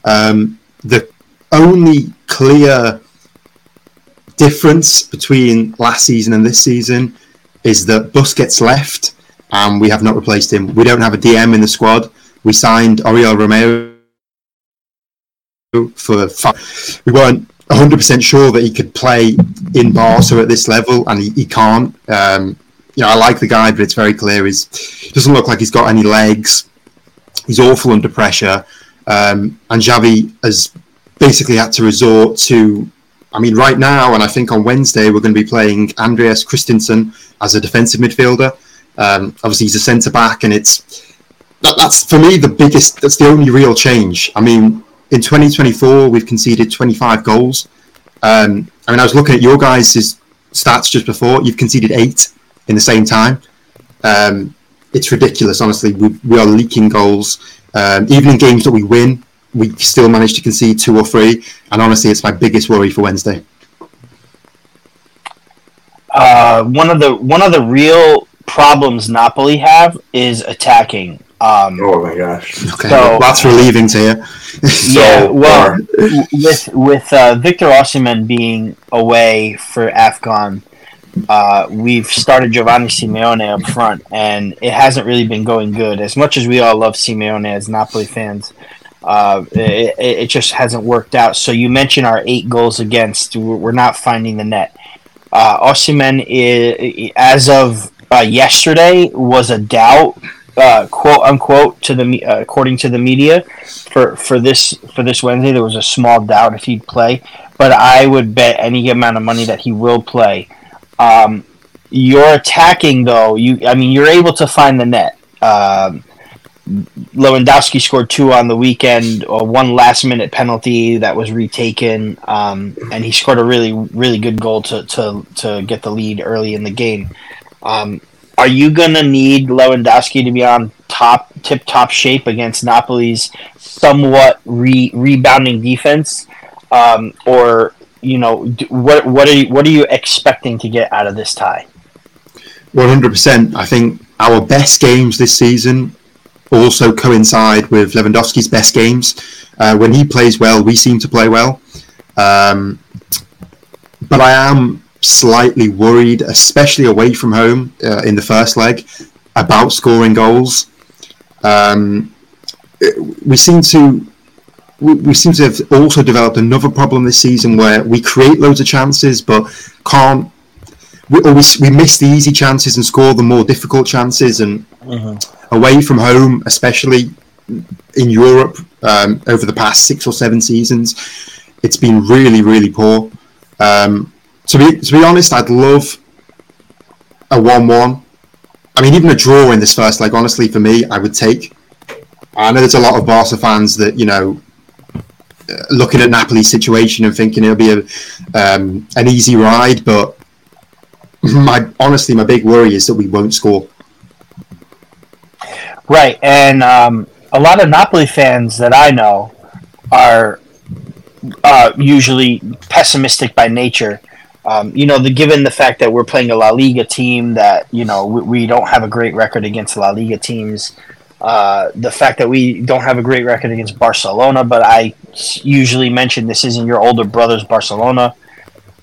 Speaker 4: Um, the only clear difference between last season and this season is that Busquets left and we have not replaced him. We don't have a DM in the squad. We signed Oriol Romeu for five. We weren't 100% sure that he could play in Barca at this level, and he, he can't. Um, you know, I like the guy, but it's very clear he doesn't look like he's got any legs. He's awful under pressure, um, and Xavi has basically had to resort to. I mean, right now, and I think on Wednesday we're going to be playing Andreas Christensen as a defensive midfielder. Um, obviously, he's a centre back, and it's that, that's for me the biggest. That's the only real change. I mean, in 2024 we've conceded 25 goals. Um, I mean, I was looking at your guys' stats just before. You've conceded eight in the same time. Um, it's ridiculous, honestly. We, we are leaking goals. Um, even in games that we win, we still manage to concede two or three. And honestly, it's my biggest worry for Wednesday.
Speaker 2: Uh, one of the one of the real problems Napoli have is attacking. Um,
Speaker 3: oh my gosh!
Speaker 4: Okay, so, that's relieving to hear.
Speaker 2: so yeah, well, with with uh, Victor Osimhen being away for Afcon, uh, we've started Giovanni Simeone up front, and it hasn't really been going good. As much as we all love Simeone as Napoli fans, uh, it, it, just hasn't worked out. So you mentioned our eight goals against. We're not finding the net. Uh, is, as of uh, yesterday, was a doubt, uh, quote unquote, to the uh, according to the media for for this for this Wednesday. There was a small doubt if he'd play, but I would bet any amount of money that he will play. Um, you're attacking though. You, I mean, you're able to find the net. Um, Lewandowski scored two on the weekend, or one last minute penalty that was retaken, um, and he scored a really really good goal to, to, to get the lead early in the game. Um, are you gonna need Lewandowski to be on top tip top shape against Napoli's somewhat re- rebounding defense, um, or you know what what are you, what are you expecting to get out of this tie?
Speaker 4: One hundred percent. I think our best games this season also coincide with Lewandowski's best games. Uh, when he plays well, we seem to play well. Um, but I am slightly worried, especially away from home uh, in the first leg, about scoring goals. Um, we seem to we, we seem to have also developed another problem this season where we create loads of chances but can't we always we miss the easy chances and score the more difficult chances and away from home especially in Europe um, over the past six or seven seasons it's been really really poor. Um, to be to be honest I'd love a one-one. I mean even a draw in this first leg honestly for me I would take. I know there's a lot of Barca fans that you know uh, looking at Napoli's situation and thinking it'll be a um, an easy ride, but my honestly my big worry is that we won't score.
Speaker 2: Right, and um, a lot of Napoli fans that I know are uh, usually pessimistic by nature. Um, you know, the, given the fact that we're playing a La Liga team that you know we, we don't have a great record against La Liga teams. Uh, the fact that we don't have a great record against Barcelona, but I usually mention this isn't your older brother's Barcelona.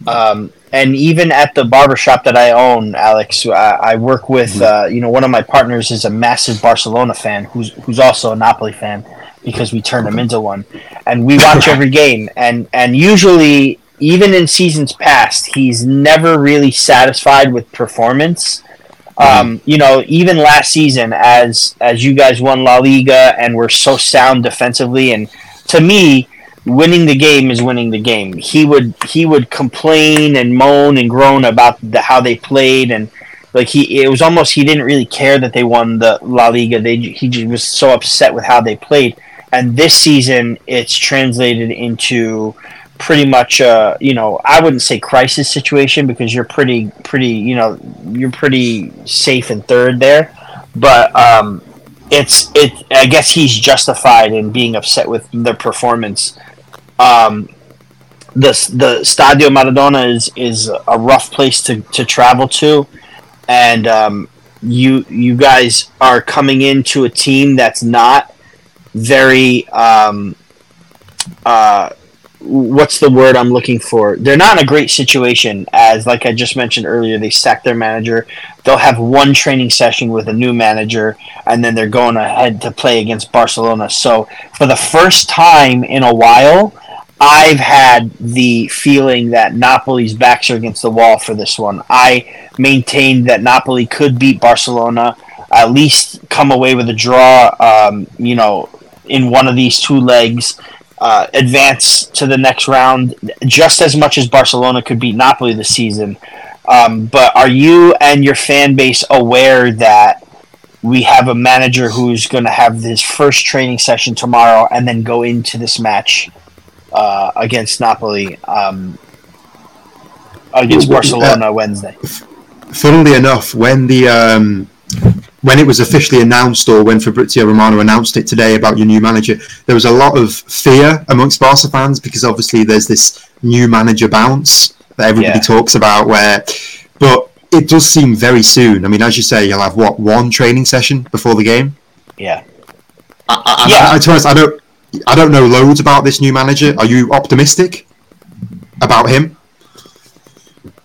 Speaker 2: Um, and even at the barbershop that I own, Alex, I, I work with, uh, you know, one of my partners is a massive Barcelona fan who's, who's also a Napoli fan because we turned him into one. And we watch every game. And, and usually, even in seasons past, he's never really satisfied with performance. Um, you know, even last season, as as you guys won La Liga and were so sound defensively, and to me, winning the game is winning the game. He would he would complain and moan and groan about the, how they played, and like he it was almost he didn't really care that they won the La Liga. They he just was so upset with how they played. And this season, it's translated into pretty much you know I wouldn't say crisis situation because you're pretty pretty you know you're pretty safe in third there, but um, it's it I guess he's justified in being upset with their performance. Um, the the Stadio Maradona is is a rough place to, to travel to, and um, you you guys are coming into a team that's not very um, uh, what's the word I'm looking for? They're not in a great situation as like I just mentioned earlier, they sacked their manager. They'll have one training session with a new manager and then they're going ahead to play against Barcelona. So for the first time in a while, I've had the feeling that Napoli's backs are against the wall for this one. I maintained that Napoli could beat Barcelona, at least come away with a draw, um, you know, in one of these two legs uh, advance to the next round just as much as Barcelona could beat Napoli this season. Um, but are you and your fan base aware that we have a manager who's going to have his first training session tomorrow and then go into this match uh, against Napoli um, against Barcelona
Speaker 4: uh,
Speaker 2: Wednesday?
Speaker 4: Funnily enough, when the um, when it was officially announced, or when Fabrizio Romano announced it today about your new manager, there was a lot of fear amongst Barca fans because obviously there's this new manager bounce that everybody
Speaker 2: Yeah.
Speaker 4: talks about. Where, but it does seem very soon. I mean, as you say, you'll have what one training session before the game.
Speaker 2: Yeah.
Speaker 4: I, I,
Speaker 2: Yeah.
Speaker 4: I, I, to honest, I don't, I don't know loads about this new manager. Are you optimistic about him?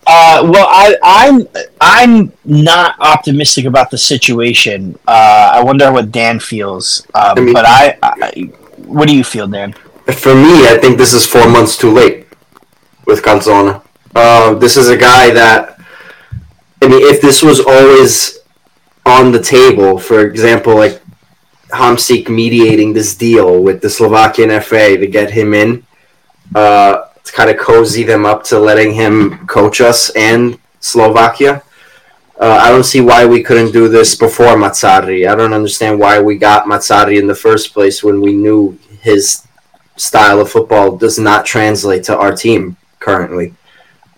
Speaker 2: Uh, well, I, I'm I'm not optimistic about the situation. Uh, I wonder what Dan feels. Um,
Speaker 5: I mean-
Speaker 2: but I, I, what do you feel, Dan?
Speaker 5: For me, I think this is four months too late with Calzona. Uh, this is a guy that, I mean, if this was always on the table, for example, like Hamsik mediating this deal with the Slovakian FA to get him in, uh, to kind of cozy them up to letting him coach us and Slovakia.
Speaker 3: Uh, I don't see why we couldn't do this before Mazzarri. I don't understand why we got Mazzarri in the first place when we knew his style of football does not translate to our team currently.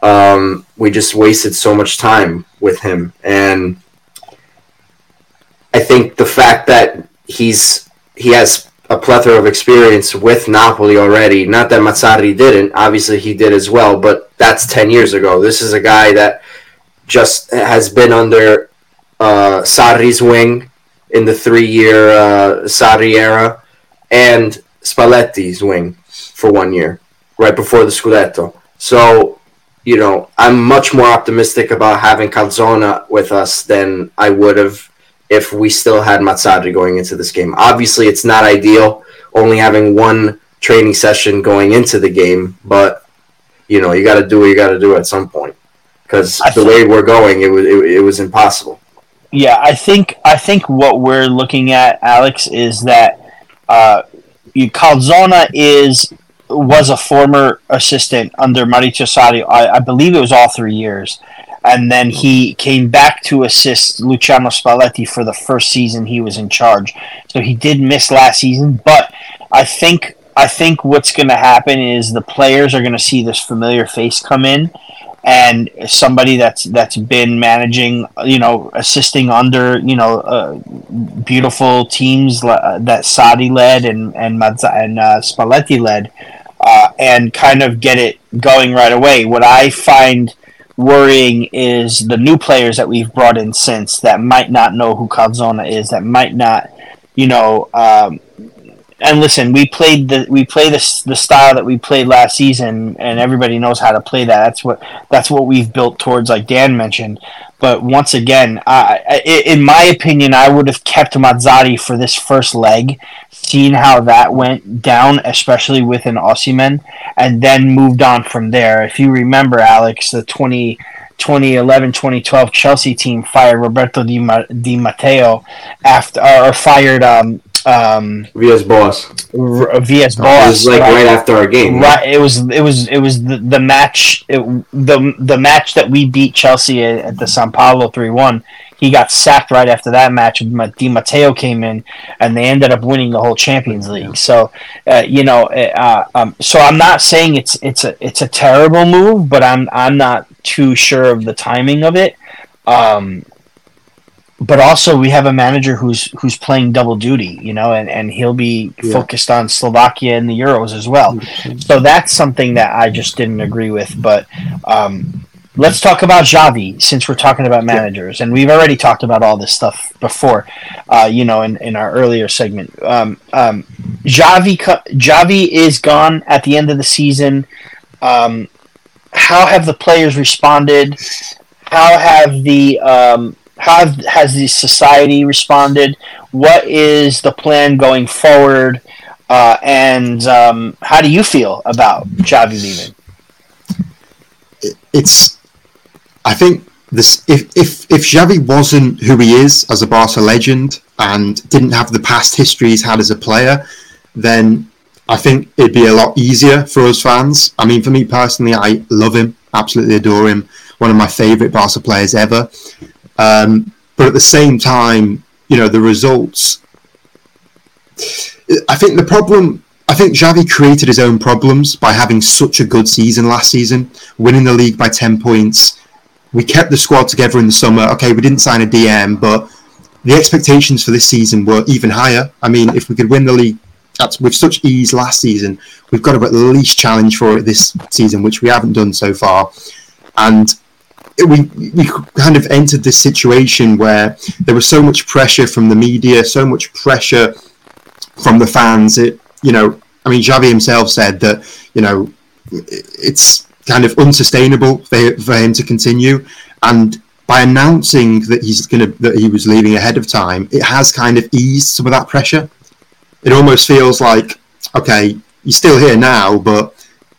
Speaker 3: Um, we just wasted so much time with him, and I think the fact that he's he has a plethora of experience with Napoli already. Not that Mazzarri didn't. Obviously, he did as well, but that's ten years ago. This is a guy that just has been under uh, Sarri's wing in the three-year uh, Sarri era, and Spalletti's wing for one year, right before the Scudetto. So, you know, I'm much more optimistic about having Calzona with us than I would have if we still had Mazzarri going into this game. Obviously, it's not ideal only having one training session going into the game, but you know, you got to do what you got to do at some point because the way we're going, it was it, it was impossible.
Speaker 2: Yeah, I think I think what we're looking at, Alex, is that uh, Calzona is was a former assistant under Maurizio Sarri. I, I believe it was all three years, and then he came back to assist Luciano Spalletti for the first season he was in charge. So he did miss last season, but I think I think what's going to happen is the players are going to see this familiar face come in, and somebody that's that's been managing, you know, assisting under, you know, uh, beautiful teams that Sarri led and and Mazza- and uh, Spalletti led, uh, and kind of get it going right away. What I find worrying is the new players that we've brought in since that might not know who Calzona is, that might not, you know. Um, and listen, we played the we play the the style that we played last season, and everybody knows how to play that. That's what that's what we've built towards, like Dan mentioned. But once again, I, in my opinion, I would have kept Mazzarri for this first leg, seen how that went down, especially with an Osimhen, and then moved on from there. If you remember, Alex, the 20, 2011 2012 Chelsea team fired Roberto Di, Ma- Di Matteo after, or fired um, um,
Speaker 3: Villas Boas.
Speaker 2: R- Villas
Speaker 3: It was like right after our game.
Speaker 2: Right, it was it was it was the, the match it, the the match that we beat Chelsea at, at the San Paolo three one. He got sacked right after that match. Ma- Di Matteo came in, and they ended up winning the whole Champions League. So, uh, you know, uh, um, so I'm not saying it's it's a it's a terrible move, but I'm I'm not too sure of the timing of it. Um, but also we have a manager who's who's playing double duty, you know, and, and he'll be
Speaker 4: Yeah.
Speaker 2: focused on Slovakia and the Euros as well. So that's something that I just didn't agree with. But um, let's talk about Xavi since we're talking about managers, and we've already talked about all this stuff before, uh, you know, in, in our earlier segment. Um, um, Xavi co- Xavi is gone at the end of the season. Um, how have the players responded? How have the um, how has the society responded? What is the plan going forward? Uh, and um, how do you feel about Xavi leaving?
Speaker 4: it's I think this if if if Xavi wasn't who he is as a Barca legend and didn't have the past history he's had as a player, then I think it'd be a lot easier for us fans. I mean, for me personally, I love him, absolutely adore him, one of my favourite Barca players ever. Um, but at the same time, you know, the results. I think the problem. I think Xavi created his own problems by having such a good season last season, winning the league by ten points. We kept the squad together in the summer. Okay, we didn't sign a DM, but the expectations for this season were even higher. I mean, if we could win the league with such ease last season, we've got to at least challenge for it this season, which we haven't done so far. And we we kind of entered this situation where there was so much pressure from the media, so much pressure from the fans. It you know, I mean, Xavi himself said that you know it's kind of unsustainable for, for him to continue, and by announcing that he's to that he was leaving ahead of time, it has kind of eased some of that pressure. It almost feels like okay, he's still here now, but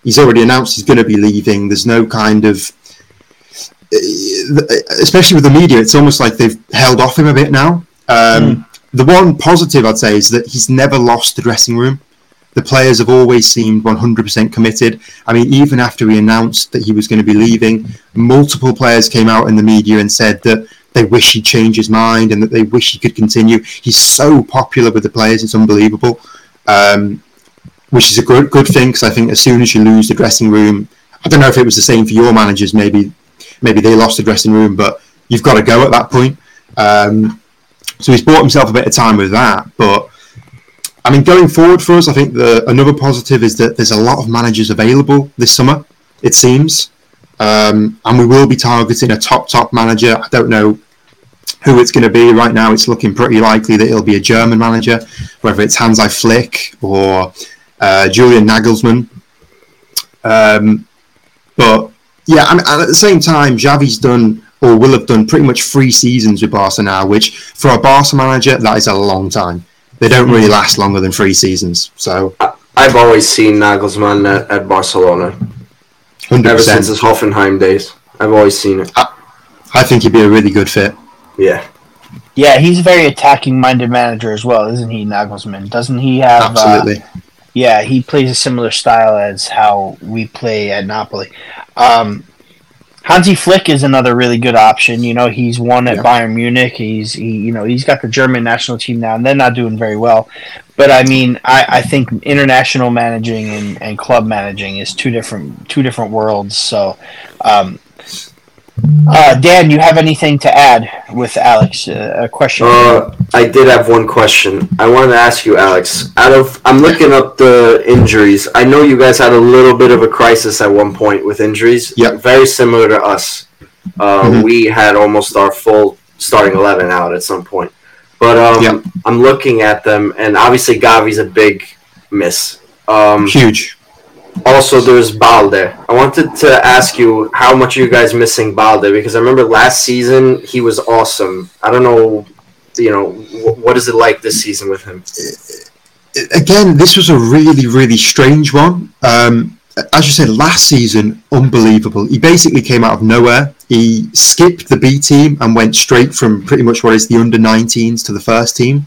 Speaker 4: he's already announced he's going to be leaving. There's no kind of especially with the media, it's almost like they've held off him a bit now. Um, The one positive I'd say is that he's never lost the dressing room. The players have always seemed 100% committed. I mean, even after he announced that he was going to be leaving, multiple players came out in the media and said that they wish he'd change his mind and that they wish he could continue. He's so popular with the players; it's unbelievable. Um, which is a good good thing because I think as soon as you lose the dressing room, I don't know if it was the same for your managers. Maybe maybe they lost the dressing room, but you've got to go at that point. Um, so he's bought himself a bit of time with that. But I mean, going forward for us, I think the another positive is that there's a lot of managers available this summer. It seems, um, and we will be targeting a top top manager. I don't know who it's going to be right now. It's looking pretty likely that it'll be a German manager, whether it's Hansi Flick or uh, Julian Nagelsmann. Um, but yeah, I mean, at the same time, Xavi's done or will have done pretty much three seasons with Barca now, which for a Barca manager that is a long time. They don't really last longer than three seasons. So
Speaker 3: I've always seen Nagelsmann at, at Barcelona
Speaker 4: hundred
Speaker 3: ever since his Hoffenheim days. I've always seen it.
Speaker 4: I think he'd be a really good fit.
Speaker 3: Yeah,
Speaker 2: Yeah, he's a very attacking-minded manager as well, isn't he, Nagelsmann? Doesn't he have? uh,
Speaker 4: Absolutely.
Speaker 2: yeah, he plays a similar style as how we play at Napoli. Um, Hansi Flick is another really good option. You know, he's won at
Speaker 4: Yeah.
Speaker 2: Bayern Munich. He's he, you know, he's got the German national team now, and they're not doing very well. But I mean, I, I think international managing and, and club managing is two different two different worlds. So, um, uh, Dan, you have anything to add with Alex? Uh, a question?
Speaker 3: Uh, I did have one question. I wanted to ask you, Alex. Out of, I'm looking up the injuries. I know you guys had a little bit of a crisis at one point with injuries.
Speaker 4: Yep.
Speaker 3: Very similar to us. Uh,
Speaker 4: Mhm.
Speaker 3: We had almost our full starting eleven out at some point. But um,
Speaker 4: Yep.
Speaker 3: I'm looking at them, and obviously Gavi's a big miss. Um,
Speaker 4: Huge.
Speaker 3: Also, there's Balde. I wanted to ask you how much are you guys missing Balde because I remember last season he was awesome. I don't know, you know, wh- what is it like this season with him?
Speaker 4: again, this was a really, really strange one. Um, as you said, last season, unbelievable. He basically came out of nowhere. He skipped the B team and went straight from pretty much what is the under 19s to the first team.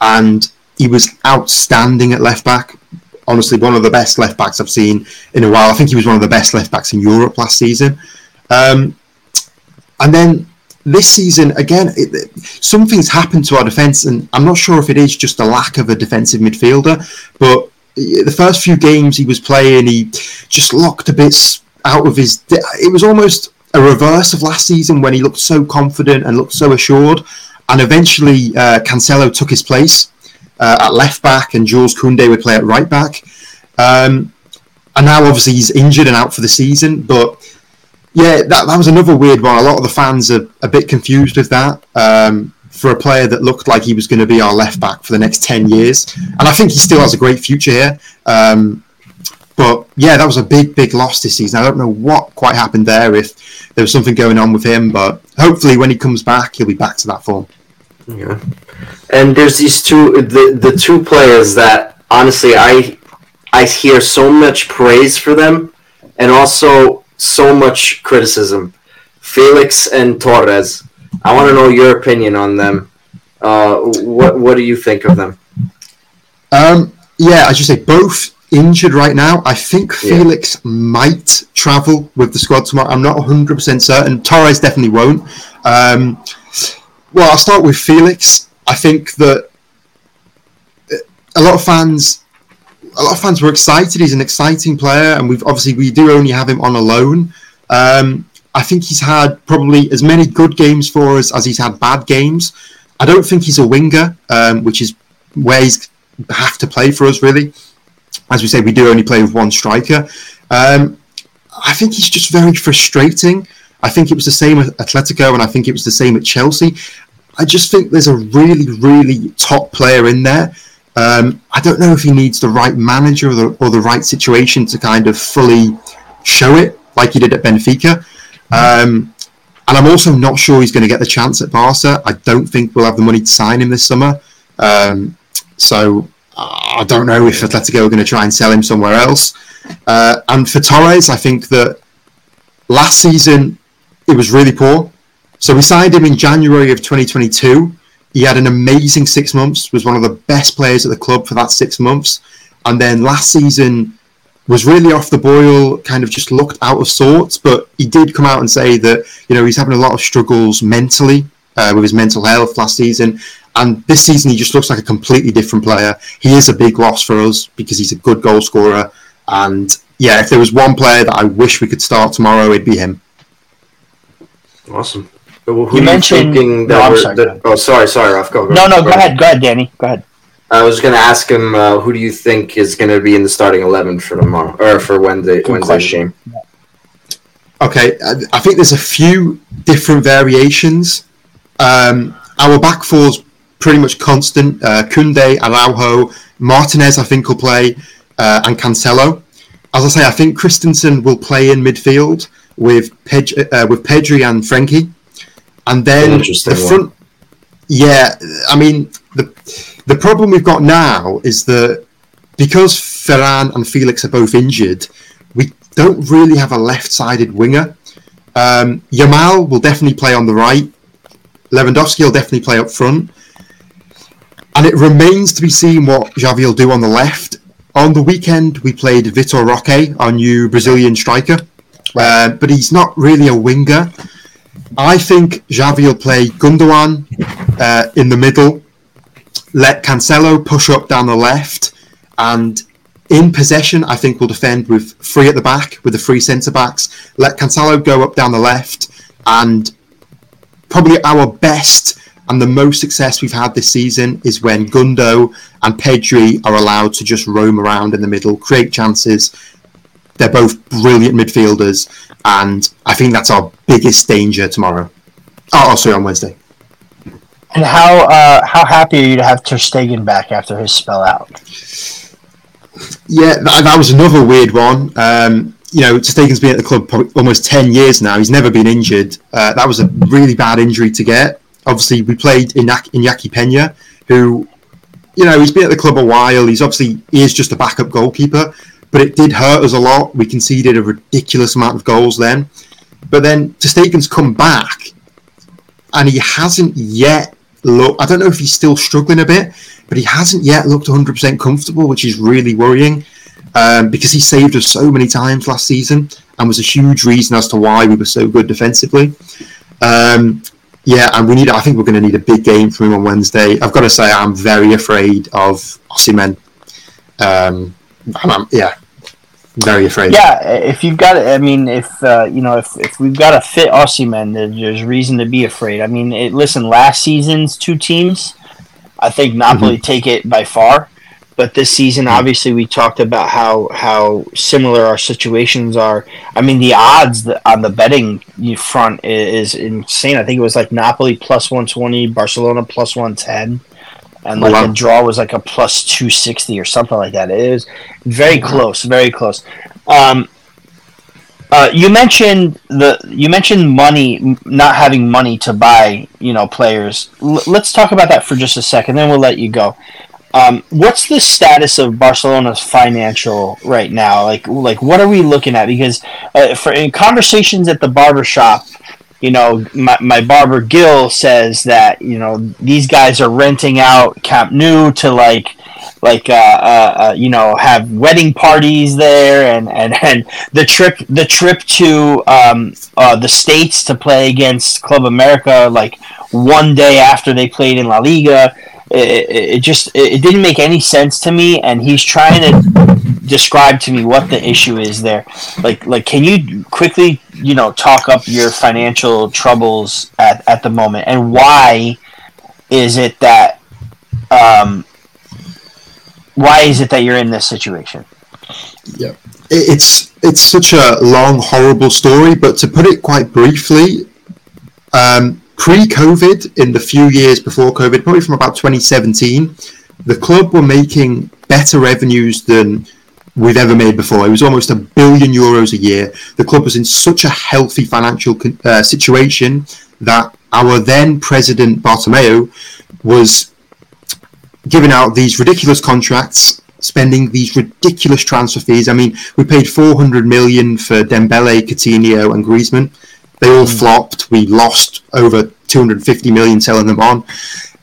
Speaker 4: And he was outstanding at left back. Honestly, one of the best left backs I've seen in a while. I think he was one of the best left backs in Europe last season. Um, and then this season, again, it, something's happened to our defence, and I'm not sure if it is just a lack of a defensive midfielder, but the first few games he was playing, he just locked a bit out of his. It was almost a reverse of last season when he looked so confident and looked so assured, and eventually uh, Cancelo took his place uh, at left back, and Jules Koundé would play at right back. Um, and now, obviously, he's injured and out for the season, but yeah, that, that was another weird one. A lot of the fans are a bit confused with that. Um, for a player that looked like he was going to be our left back for the next 10 years. And I think he still has a great future here. Um, but yeah, that was a big, big loss this season. I don't know what quite happened there, if there was something going on with him, but hopefully when he comes back, he'll be back to that form.
Speaker 3: Yeah, and there's these two the the two players that honestly I I hear so much praise for them, and also so much criticism. Felix and Torres. I want to know your opinion on them. Uh, what what do you think of them?
Speaker 4: Um, yeah, as you say, both injured right now. I think
Speaker 3: Yeah.
Speaker 4: Felix might travel with the squad tomorrow. I'm not 100% certain. Torres definitely won't. Um, well, I'll start with Felix. I think that uh, a lot of fans, a lot of fans were excited. He's an exciting player, and we've obviously we do only have him on a loan. Um, I think he's had probably as many good games for us as he's had bad games. I don't think he's a winger, um, which is where he's have to play for us really. As we say, we do only play with one striker. Um, I think he's just very frustrating. I think it was the same at Atletico, and I think it was the same at Chelsea. I just think there's a really, really top player in there. Um, I don't know if he needs the right manager or the, or the right situation to kind of fully show it like he did at Benfica. Um, and I'm also not sure he's going to get the chance at Barca. I don't think we'll have the money to sign him this summer. Um, so I don't know if Atletico are going to try and sell him somewhere else. Uh, and for Torres, I think that last season it was really poor. So we signed him in January of 2022. He had an amazing six months, was one of the best players at the club for that six months. And then last season was really off the boil, kind of just looked out of sorts. But he did come out and say that, you know, he's having a lot of struggles mentally uh, with his mental health last season. And this season, he just looks like a completely different player. He is a big loss for us because he's a good goal scorer. And yeah, if there was one player that I wish we could start tomorrow, it'd be him.
Speaker 5: Awesome. Who
Speaker 2: You
Speaker 5: are
Speaker 2: mentioned-
Speaker 5: thinking
Speaker 2: no,
Speaker 5: that
Speaker 2: I'm
Speaker 5: we're-
Speaker 2: sorry,
Speaker 5: that- oh, sorry, sorry, Ralph. Go,
Speaker 2: No, no, go ahead, go ahead, Danny. Go ahead.
Speaker 5: I was going to ask him uh, who do you think is going to be in the starting eleven for tomorrow or for Wednesday?
Speaker 2: Good
Speaker 5: Wednesday's
Speaker 2: question.
Speaker 5: game.
Speaker 4: Okay, I I think there's a few different variations. Um, our back four's pretty much constant. Uh, Koundé, Araujo, Martinez, I think will play, uh, and Cancelo. As I say, I think Christensen will play in midfield with Ped- uh, with Pedri and Frenkie, and then the
Speaker 5: one.
Speaker 4: front. Yeah, I mean the the problem we've got now is that because Ferran and Felix are both injured, we don't really have a left-sided winger. Um, Yamal will definitely play on the right. Lewandowski will definitely play up front. And it remains to be seen what Xavi will do on the left. On the weekend, we played Vitor Roque, our new Brazilian striker. Uh, but he's not really a winger. I think Xavi will play Gundogan uh, in the middle, let Cancelo push up down the left, and in possession, I think we'll defend with three at the back, with the three centre backs. Let Cancelo go up down the left, and probably our best and the most success we've had this season is when Gundo and Pedri are allowed to just roam around in the middle, create chances. They're both brilliant midfielders, and I think that's our biggest danger tomorrow. Oh, oh sorry, on Wednesday.
Speaker 2: And how uh, how happy are you to have Ter Stegen back after his spell out?
Speaker 4: Yeah, that, that was another weird one. Um, you know, Stegen's been at the club almost 10 years now. He's never been injured. Uh, that was a really bad injury to get. Obviously, we played in Iñaki Pena, who, you know, he's been at the club a while. He's obviously, he is just a backup goalkeeper, but it did hurt us a lot. We conceded a ridiculous amount of goals then. But then Ter Stegen's come back, and he hasn't yet looked, I don't know if he's still struggling a bit, but he hasn't yet looked 100% comfortable, which is really worrying um, because he saved us so many times last season and was a huge reason as to why we were so good defensively. Um, yeah, and we need. I think we're going to need a big game from him on Wednesday. I've got to say, I'm very afraid of Osimhen. Um, I'm, yeah, very afraid.
Speaker 2: Yeah, if you've got, I mean, if uh, you know, if, if we've got to fit Osimhen, then there's reason to be afraid. I mean, it, listen, last season's two teams, I think Napoli take it by far, but this season, obviously, we talked about how how similar our situations are. I mean, the odds on the betting front is, is insane. I think it was like Napoli plus one twenty, Barcelona plus one ten. And like
Speaker 4: Wow.
Speaker 2: the draw was like a plus two sixty or something like that. It was very close, very close. Um, uh, you mentioned the you mentioned money not having money to buy you know players. L- let's talk about that for just a second, then we'll let you go. Um, what's the status of Barcelona's financial right now? Like like what are we looking at? Because uh, for in conversations at the barber shop, you know, my, my barber Gil says that you know these guys are renting out Camp Nou to like like uh, uh, uh, you know have wedding parties there and, and, and the trip the trip to um, uh, the states to play against Club America like one day after they played in La Liga it, it, it just it, it didn't make any sense to me and he's trying to describe to me what the issue is there. Like like can you quickly you know talk up your financial troubles at, at the moment and why is it that um, why is it that you're in this situation?
Speaker 4: yeah it's it's such a long, horrible story. But to put it quite briefly, um, pre-COVID, in the few years before COVID, probably from about 2017, the club were making better revenues than we've ever made before. It was almost a billion euros a year. The club was in such a healthy financial uh, situation that our then president Bartomeu was giving out these ridiculous contracts, spending these ridiculous transfer fees. I mean, we paid 400 million for Dembele, Coutinho, and Griezmann. They all flopped. We lost over 250 million selling them on.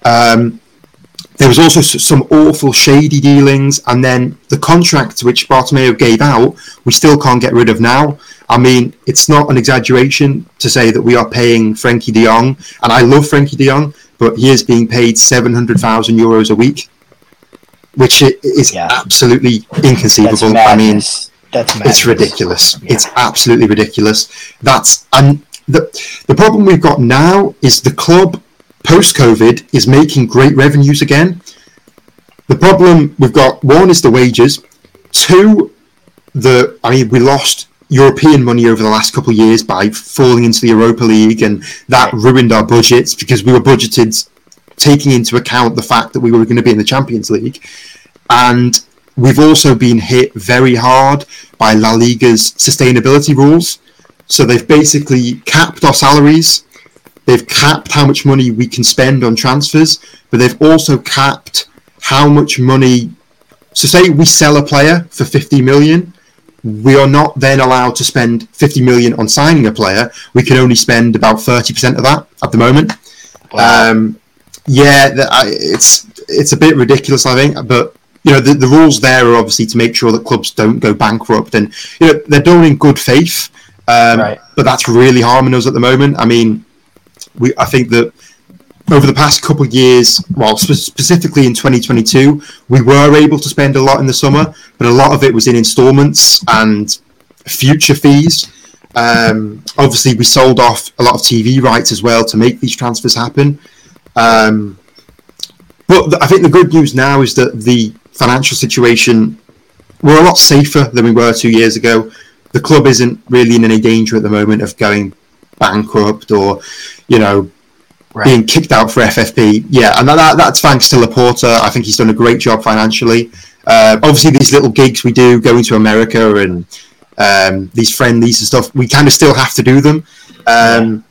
Speaker 4: Um, there was also some awful shady dealings, and then the contract which Bartomeu gave out, we still can't get rid of now. I mean, it's not an exaggeration to say that we are paying Frenkie De Jong, and I love Frenkie De Jong, but he is being paid seven hundred thousand euros a week, which is
Speaker 2: Yeah.
Speaker 4: absolutely inconceivable. I mean,
Speaker 2: that's madness.
Speaker 4: it's ridiculous.
Speaker 2: Yeah.
Speaker 4: It's absolutely ridiculous. That's and the the problem we've got now is the club post COVID is making great revenues again. The problem we've got one is the wages, two, the I mean we lost European money over the last couple of years by falling into the Europa League, and that ruined our budgets because we were budgeted taking into account the fact that we were going to be in the Champions League, and we've also been hit very hard by La Liga's sustainability rules. So they've basically capped our salaries, they've capped how much money we can spend on transfers, but they've also capped how much money. So say we sell a player for 50 million, we are not then allowed to spend 50 million on signing a player. We can only spend about 30% of that at the moment. Um, yeah, it's it's a bit ridiculous, I think. But you know, the, the rules there are obviously to make sure that clubs don't go bankrupt, and you know they're doing in good faith. Um,
Speaker 2: Right.
Speaker 4: But that's really harming us at the moment. I mean, we I think that over the past couple of years, well, spe- specifically in 2022, we were able to spend a lot in the summer, but a lot of it was in instalments and future fees. Um, obviously, we sold off a lot of TV rights as well to make these transfers happen. Um, but th- I think the good news now is that the financial situation we're a lot safer than we were two years ago. The club isn't really in any danger at the moment of going bankrupt or, you know,
Speaker 2: Right.
Speaker 4: being kicked out for FFP. Yeah, and that, that, that's thanks to Laporta. I think he's done a great job financially. Uh, obviously, these little gigs we do going to America and um, these friendlies and stuff, we kind of still have to do them. Um,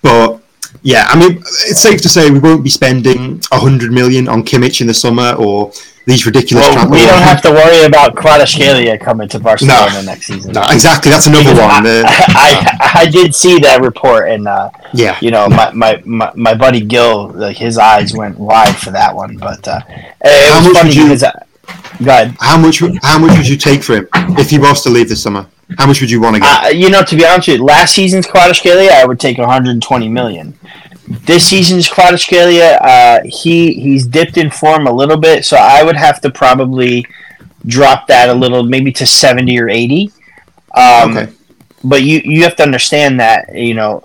Speaker 4: But yeah, I mean, it's safe to say we won't be spending hundred million on Kimmich in the summer or these ridiculous.
Speaker 2: Well, we don't have to worry about Kvaratskhelia coming to Barcelona
Speaker 4: No.
Speaker 2: next season.
Speaker 4: No, exactly. That's another
Speaker 2: Because
Speaker 4: one.
Speaker 2: I,
Speaker 4: Uh,
Speaker 2: I, I did see that report, and uh,
Speaker 4: yeah,
Speaker 2: you know, my, my, my, my buddy Gil, like his eyes went wide for that one. But uh, it
Speaker 4: How
Speaker 2: was
Speaker 4: much
Speaker 2: funny
Speaker 4: would you-
Speaker 2: because, I, go ahead.
Speaker 4: how much? How much would you take for him if he was to leave this summer? How much would you want to get?
Speaker 2: Uh, you know, to be honest with you, last season's Kvaratskhelia, I would take 120 million. This season's Kvaratskhelia, uh, he he's dipped in form a little bit, so I would have to probably drop that a little, maybe to 70 or 80. Um,
Speaker 4: okay.
Speaker 2: but you you have to understand that you know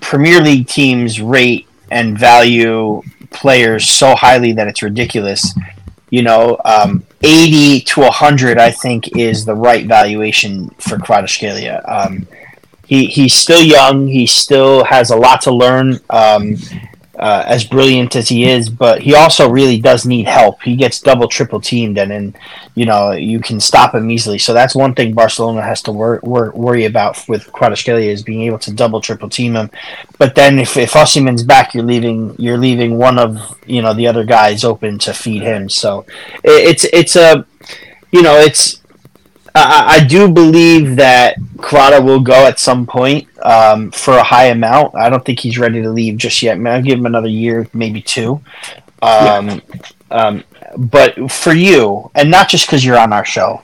Speaker 2: Premier League teams rate and value players so highly that it's ridiculous. You know, um, eighty to hundred, I think, is the right valuation for Kvaratskhelia. Um, he he's still young. He still has a lot to learn. Um, uh, as brilliant as he is, but he also really does need help. He gets double, triple teamed, and then you know you can stop him easily. So that's one thing Barcelona has to wor- wor- worry about with Kvaratskhelia is being able to double, triple team him. But then if if Osimhen's back, you're leaving you're leaving one of you know the other guys open to feed him. So it, it's it's a you know it's I, I do believe that Kvara will go at some point um, for a high amount. I don't think he's ready to leave just yet. Man, I'll give him another year, maybe two. Um, um, but for you, and not just because you're on our show,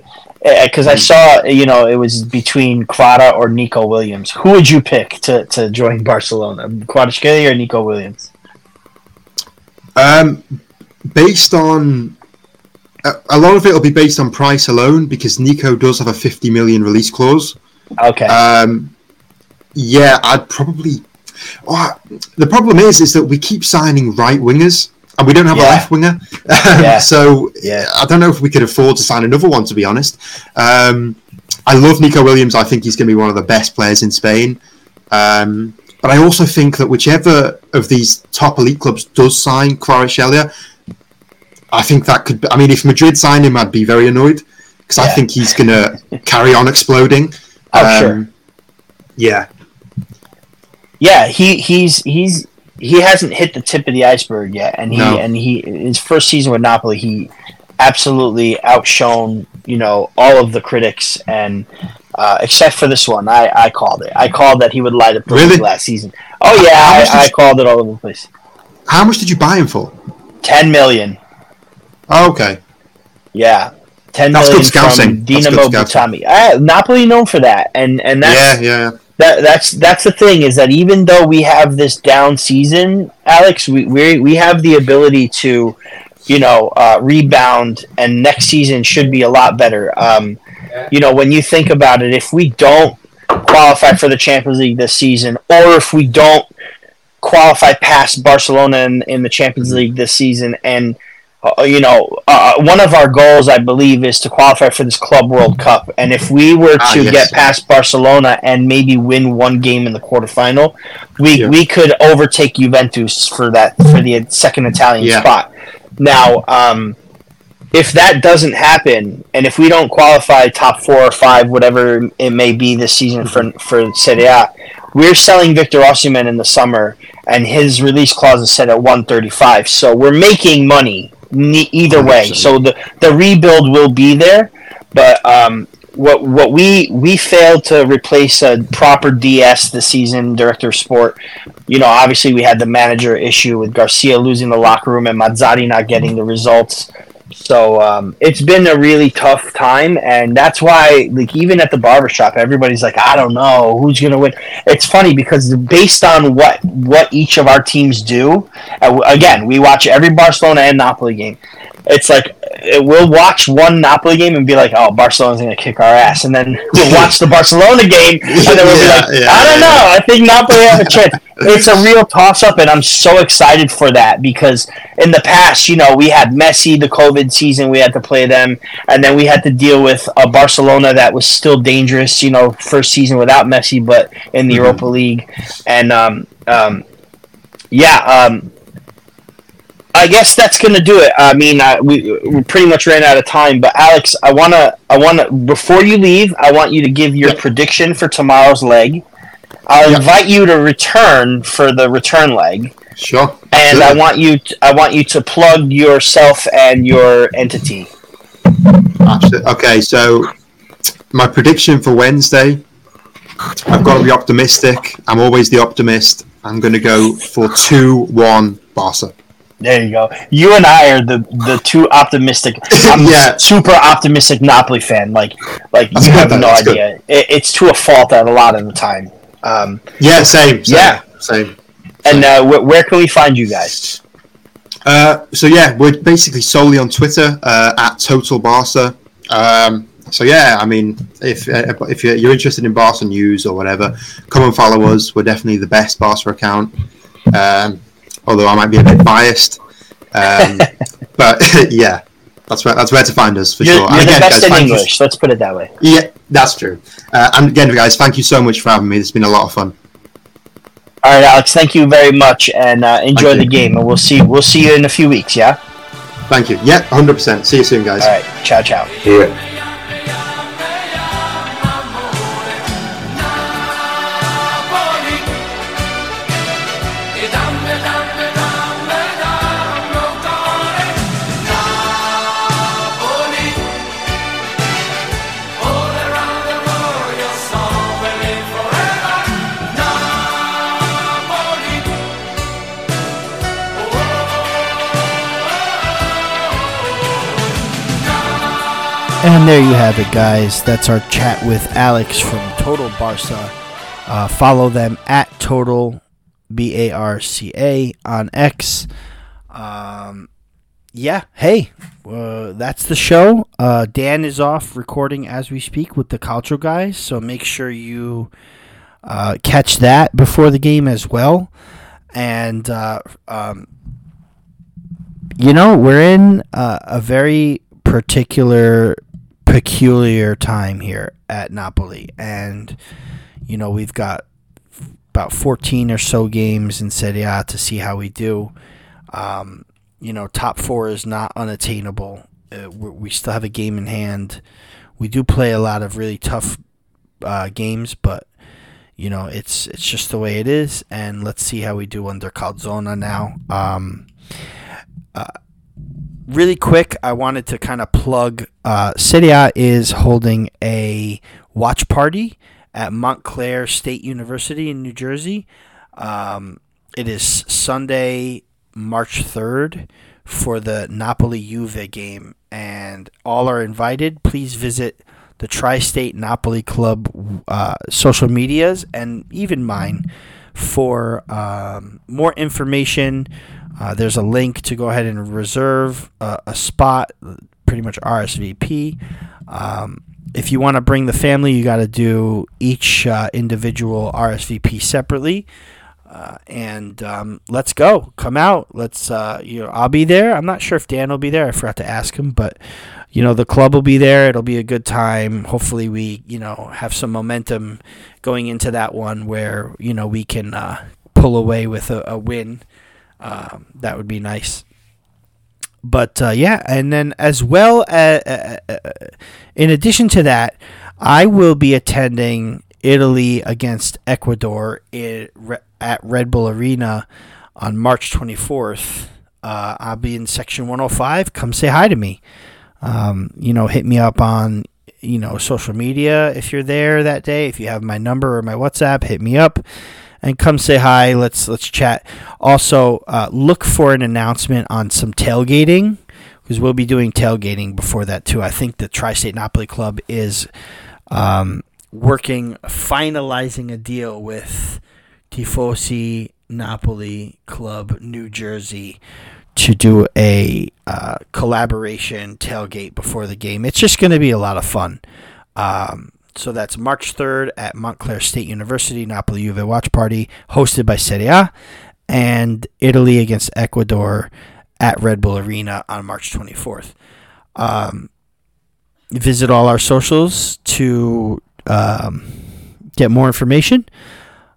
Speaker 2: because I saw, you know, it was between Kvara or Nico Williams. Who would you pick to, to join Barcelona? Kvara or Nico Williams?
Speaker 4: Um, based on a, lot of it will be based on price alone because Nico does have a 50 million release clause.
Speaker 2: Okay.
Speaker 4: Um, yeah, I'd probably. Oh, the problem is, is that we keep signing right wingers, and we don't have
Speaker 2: Yeah.
Speaker 4: a left winger.
Speaker 2: Yeah.
Speaker 4: So
Speaker 2: Yeah.
Speaker 4: I don't know if we could afford to sign another one. To be honest, um, I love Nico Williams. I think he's going to be one of the best players in Spain. Um, but I also think that whichever of these top elite clubs does sign Kvaratskhelia, I think that could. Be, I mean, if Madrid sign him, I'd be very annoyed because I think he's going to carry on exploding. Um,
Speaker 2: Oh, sure.
Speaker 4: Yeah,
Speaker 2: Yeah, he he's he's he hasn't hit the tip of the iceberg yet, and he
Speaker 4: No.
Speaker 2: and he his first season with Napoli, he absolutely outshone you know all of the critics, and uh, except for this one, I I called it. I called that he would light up the
Speaker 4: Really?
Speaker 2: last season. Oh yeah, I, I called it all over the place.
Speaker 4: How much did you buy him for?
Speaker 2: Ten million.
Speaker 4: Oh, okay.
Speaker 2: Yeah. Ten
Speaker 4: That's
Speaker 2: million
Speaker 4: good scouting.
Speaker 2: from
Speaker 4: That's
Speaker 2: Dinamo
Speaker 4: good scouting.
Speaker 2: Batumi. Uh, Napoli known for that, and and that's
Speaker 4: yeah, yeah.
Speaker 2: that that's that's the thing is that even though we have this down season, Alex, we we, we have the ability to, you know, uh, rebound, and next season should be a lot better. Um, you know, when you think about it, if we don't qualify for the Champions League this season, or if we don't qualify past Barcelona in, in the Champions
Speaker 4: Mm-hmm.
Speaker 2: League this season, and uh, you know, uh, one of our goals, I believe, is to qualify for this Club World Cup. And if we were
Speaker 4: Ah,
Speaker 2: to
Speaker 4: yes.
Speaker 2: get past Barcelona and maybe win one game in the quarterfinal, we
Speaker 4: Yeah.
Speaker 2: we could overtake Juventus for that for the second Italian
Speaker 4: Yeah.
Speaker 2: spot. Now, um, if that doesn't happen, and if we don't qualify top four or five, whatever it may be this season for for Serie A, we're selling Victor Osimhen in the summer, and his release clause is set at 135. So we're making money ne- either way. So the the rebuild will be there, but um, what what we we failed to replace a proper DS this season, director of sport. You know, obviously we had the manager issue with Garcia losing the locker room and Mazzarri not getting the results. So um, it's been a really tough time, and that's why, like, even at the barbershop, everybody's like, "I don't know who's gonna win." It's funny because based on what what each of our teams do, uh, again, we watch every Barcelona and Napoli game. It's like we'll watch one Napoli game and be like, "Oh, Barcelona's gonna kick our ass," and then we'll watch the Barcelona game and then we'll
Speaker 4: Yeah,
Speaker 2: be like,
Speaker 4: yeah,
Speaker 2: "I don't
Speaker 4: yeah.
Speaker 2: know. I think Napoli have a chance." It's a real toss up, and I'm so excited for that because in the past, you know, we had Messi, the COVID season, we had to play them, and then we had to deal with a Barcelona that was still dangerous, you know, first season without Messi, but in the Europa League, and um, um, yeah, um, I guess that's gonna do it. I mean, uh, we we pretty much ran out of time, but Alex, I wanna I wanna before you leave, I want you to give your
Speaker 4: Yep.
Speaker 2: prediction for tomorrow's leg. I'll
Speaker 4: Yep.
Speaker 2: invite you to return for the return leg,
Speaker 4: Sure.
Speaker 2: and I want you to, I want you to plug yourself and your entity.
Speaker 4: Absolutely. Okay, so my prediction for Wednesday, I've got to be optimistic. I'm always the optimist. I'm going to go for 2 1 Barca.
Speaker 2: There you go. You and I are the the two optimistic. I'm
Speaker 4: Yeah.
Speaker 2: super optimistic Napoli fan. Like like you have no
Speaker 4: That's
Speaker 2: idea. It, it's to a fault at a lot of the time. Um,
Speaker 4: Yeah, same. same
Speaker 2: Yeah.
Speaker 4: Same.
Speaker 2: and uh, wh- where can we find you guys?
Speaker 4: Uh, so yeah, we're basically solely on Twitter uh, at Total Barca. Um, so yeah, I mean, if uh, if you're, you're interested in Barca news or whatever, come and follow us. We're definitely the best Barca account. Um, although I might be a bit biased, um, but yeah, that's where that's where to find us for
Speaker 2: You're,
Speaker 4: sure.
Speaker 2: you're
Speaker 4: And
Speaker 2: the best
Speaker 4: guys,
Speaker 2: in
Speaker 4: thank you-
Speaker 2: English. Let's put it that way.
Speaker 4: yeah, that's true. Uh, and again, guys, thank you so much for having me. It's been a lot of fun.
Speaker 2: All right, Alex. Thank you very much, and uh, enjoy
Speaker 4: Thank
Speaker 2: the
Speaker 4: you.
Speaker 2: game. And we'll see we'll see you in a few weeks. Yeah.
Speaker 4: Thank you. Yeah, 100%. See you soon, guys.
Speaker 2: All right. Ciao, ciao.
Speaker 5: Yeah.
Speaker 2: And there you have it, guys. That's our chat with Alex from Total Barca. Uh, follow them at Total B A R C A on X. Um, yeah, hey, uh, that's the show. Uh, Dan is off recording as we speak with the Calcio guys, so make sure you uh, catch that before the game as well. And uh, um, you know, we're in uh, a very particular, peculiar time here at Napoli, and you know we've got about 14 or so games in Serie A to see how we do. Um, you know, top four is not unattainable. Uh, we still have a game in hand. We do play a lot of really tough uh, games, but you know it's it's just the way it is. And let's see how we do under Calzona now. Um, uh, really quick, I wanted to kind of plug. Uh, Serie is holding a watch party at Montclair State University in New Jersey. Um, it is Sunday, March 3rd for the Napoli Juve game, and all are invited. Please visit the Tri State Napoli Club uh, social medias and even mine for um, more information. Uh, there's a link to go ahead and reserve uh, a spot, pretty much RSVP. Um, if you want to bring the family, you got to do each uh, individual RSVP separately. Uh, and um, let's go. Come out. Let's. You know, I'll be there. I'm not sure if Dan will be there. I forgot to ask him, but you know, the club will be there. It'll be a good time. Hopefully, we you know have some momentum going into that one where you know we can pull away with a, a win. Um, that would be nice. But uh, yeah, and then as well as, uh, uh, in addition to that, I will be attending Italy against Ecuador at Red Bull Arena on March 24th. Uh, I'll be in section 105. Come say hi to me. Um, you know, hit me up on you know social media if you're there that day. If you have my number or my WhatsApp, hit me up and come say hi. Let's let's chat. Also, uh, look for an announcement on some tailgating because we'll be doing tailgating before that too. I think the Tri-State Napoli Club is um, working, finalizing a deal with Tifosi Napoli Club New Jersey to do a uh, collaboration tailgate before the game. It's just going to be a lot of fun. Um, so that's March 3rd at Montclair State University, Napoli Juve Watch Party, hosted by Serie A, and Italy against Ecuador at Red Bull Arena on March 24th. Um, visit all our socials to um, get more information.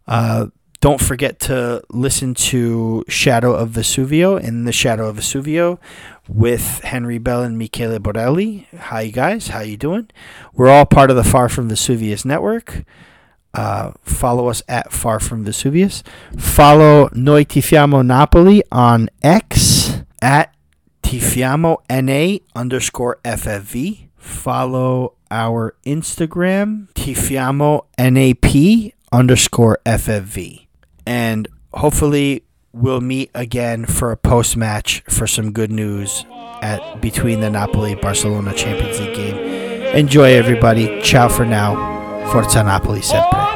Speaker 2: Uh, don't forget to listen to Shadow of Vesuvio in the Shadow of Vesuvio with Henry Bell and Michele Borelli. Hi, guys. How you doing? We're all part of the Far From Vesuvius network. Uh, follow us at Far From Vesuvius. Follow Noi Tifiamo Napoli on X at Tifiamo NA underscore FFV. Follow our Instagram, Tifiamo NAP underscore FFV and hopefully we'll meet again for a post match for some good news at between the Napoli Barcelona Champions League game. Enjoy everybody. Ciao for now. Forza Napoli sempre.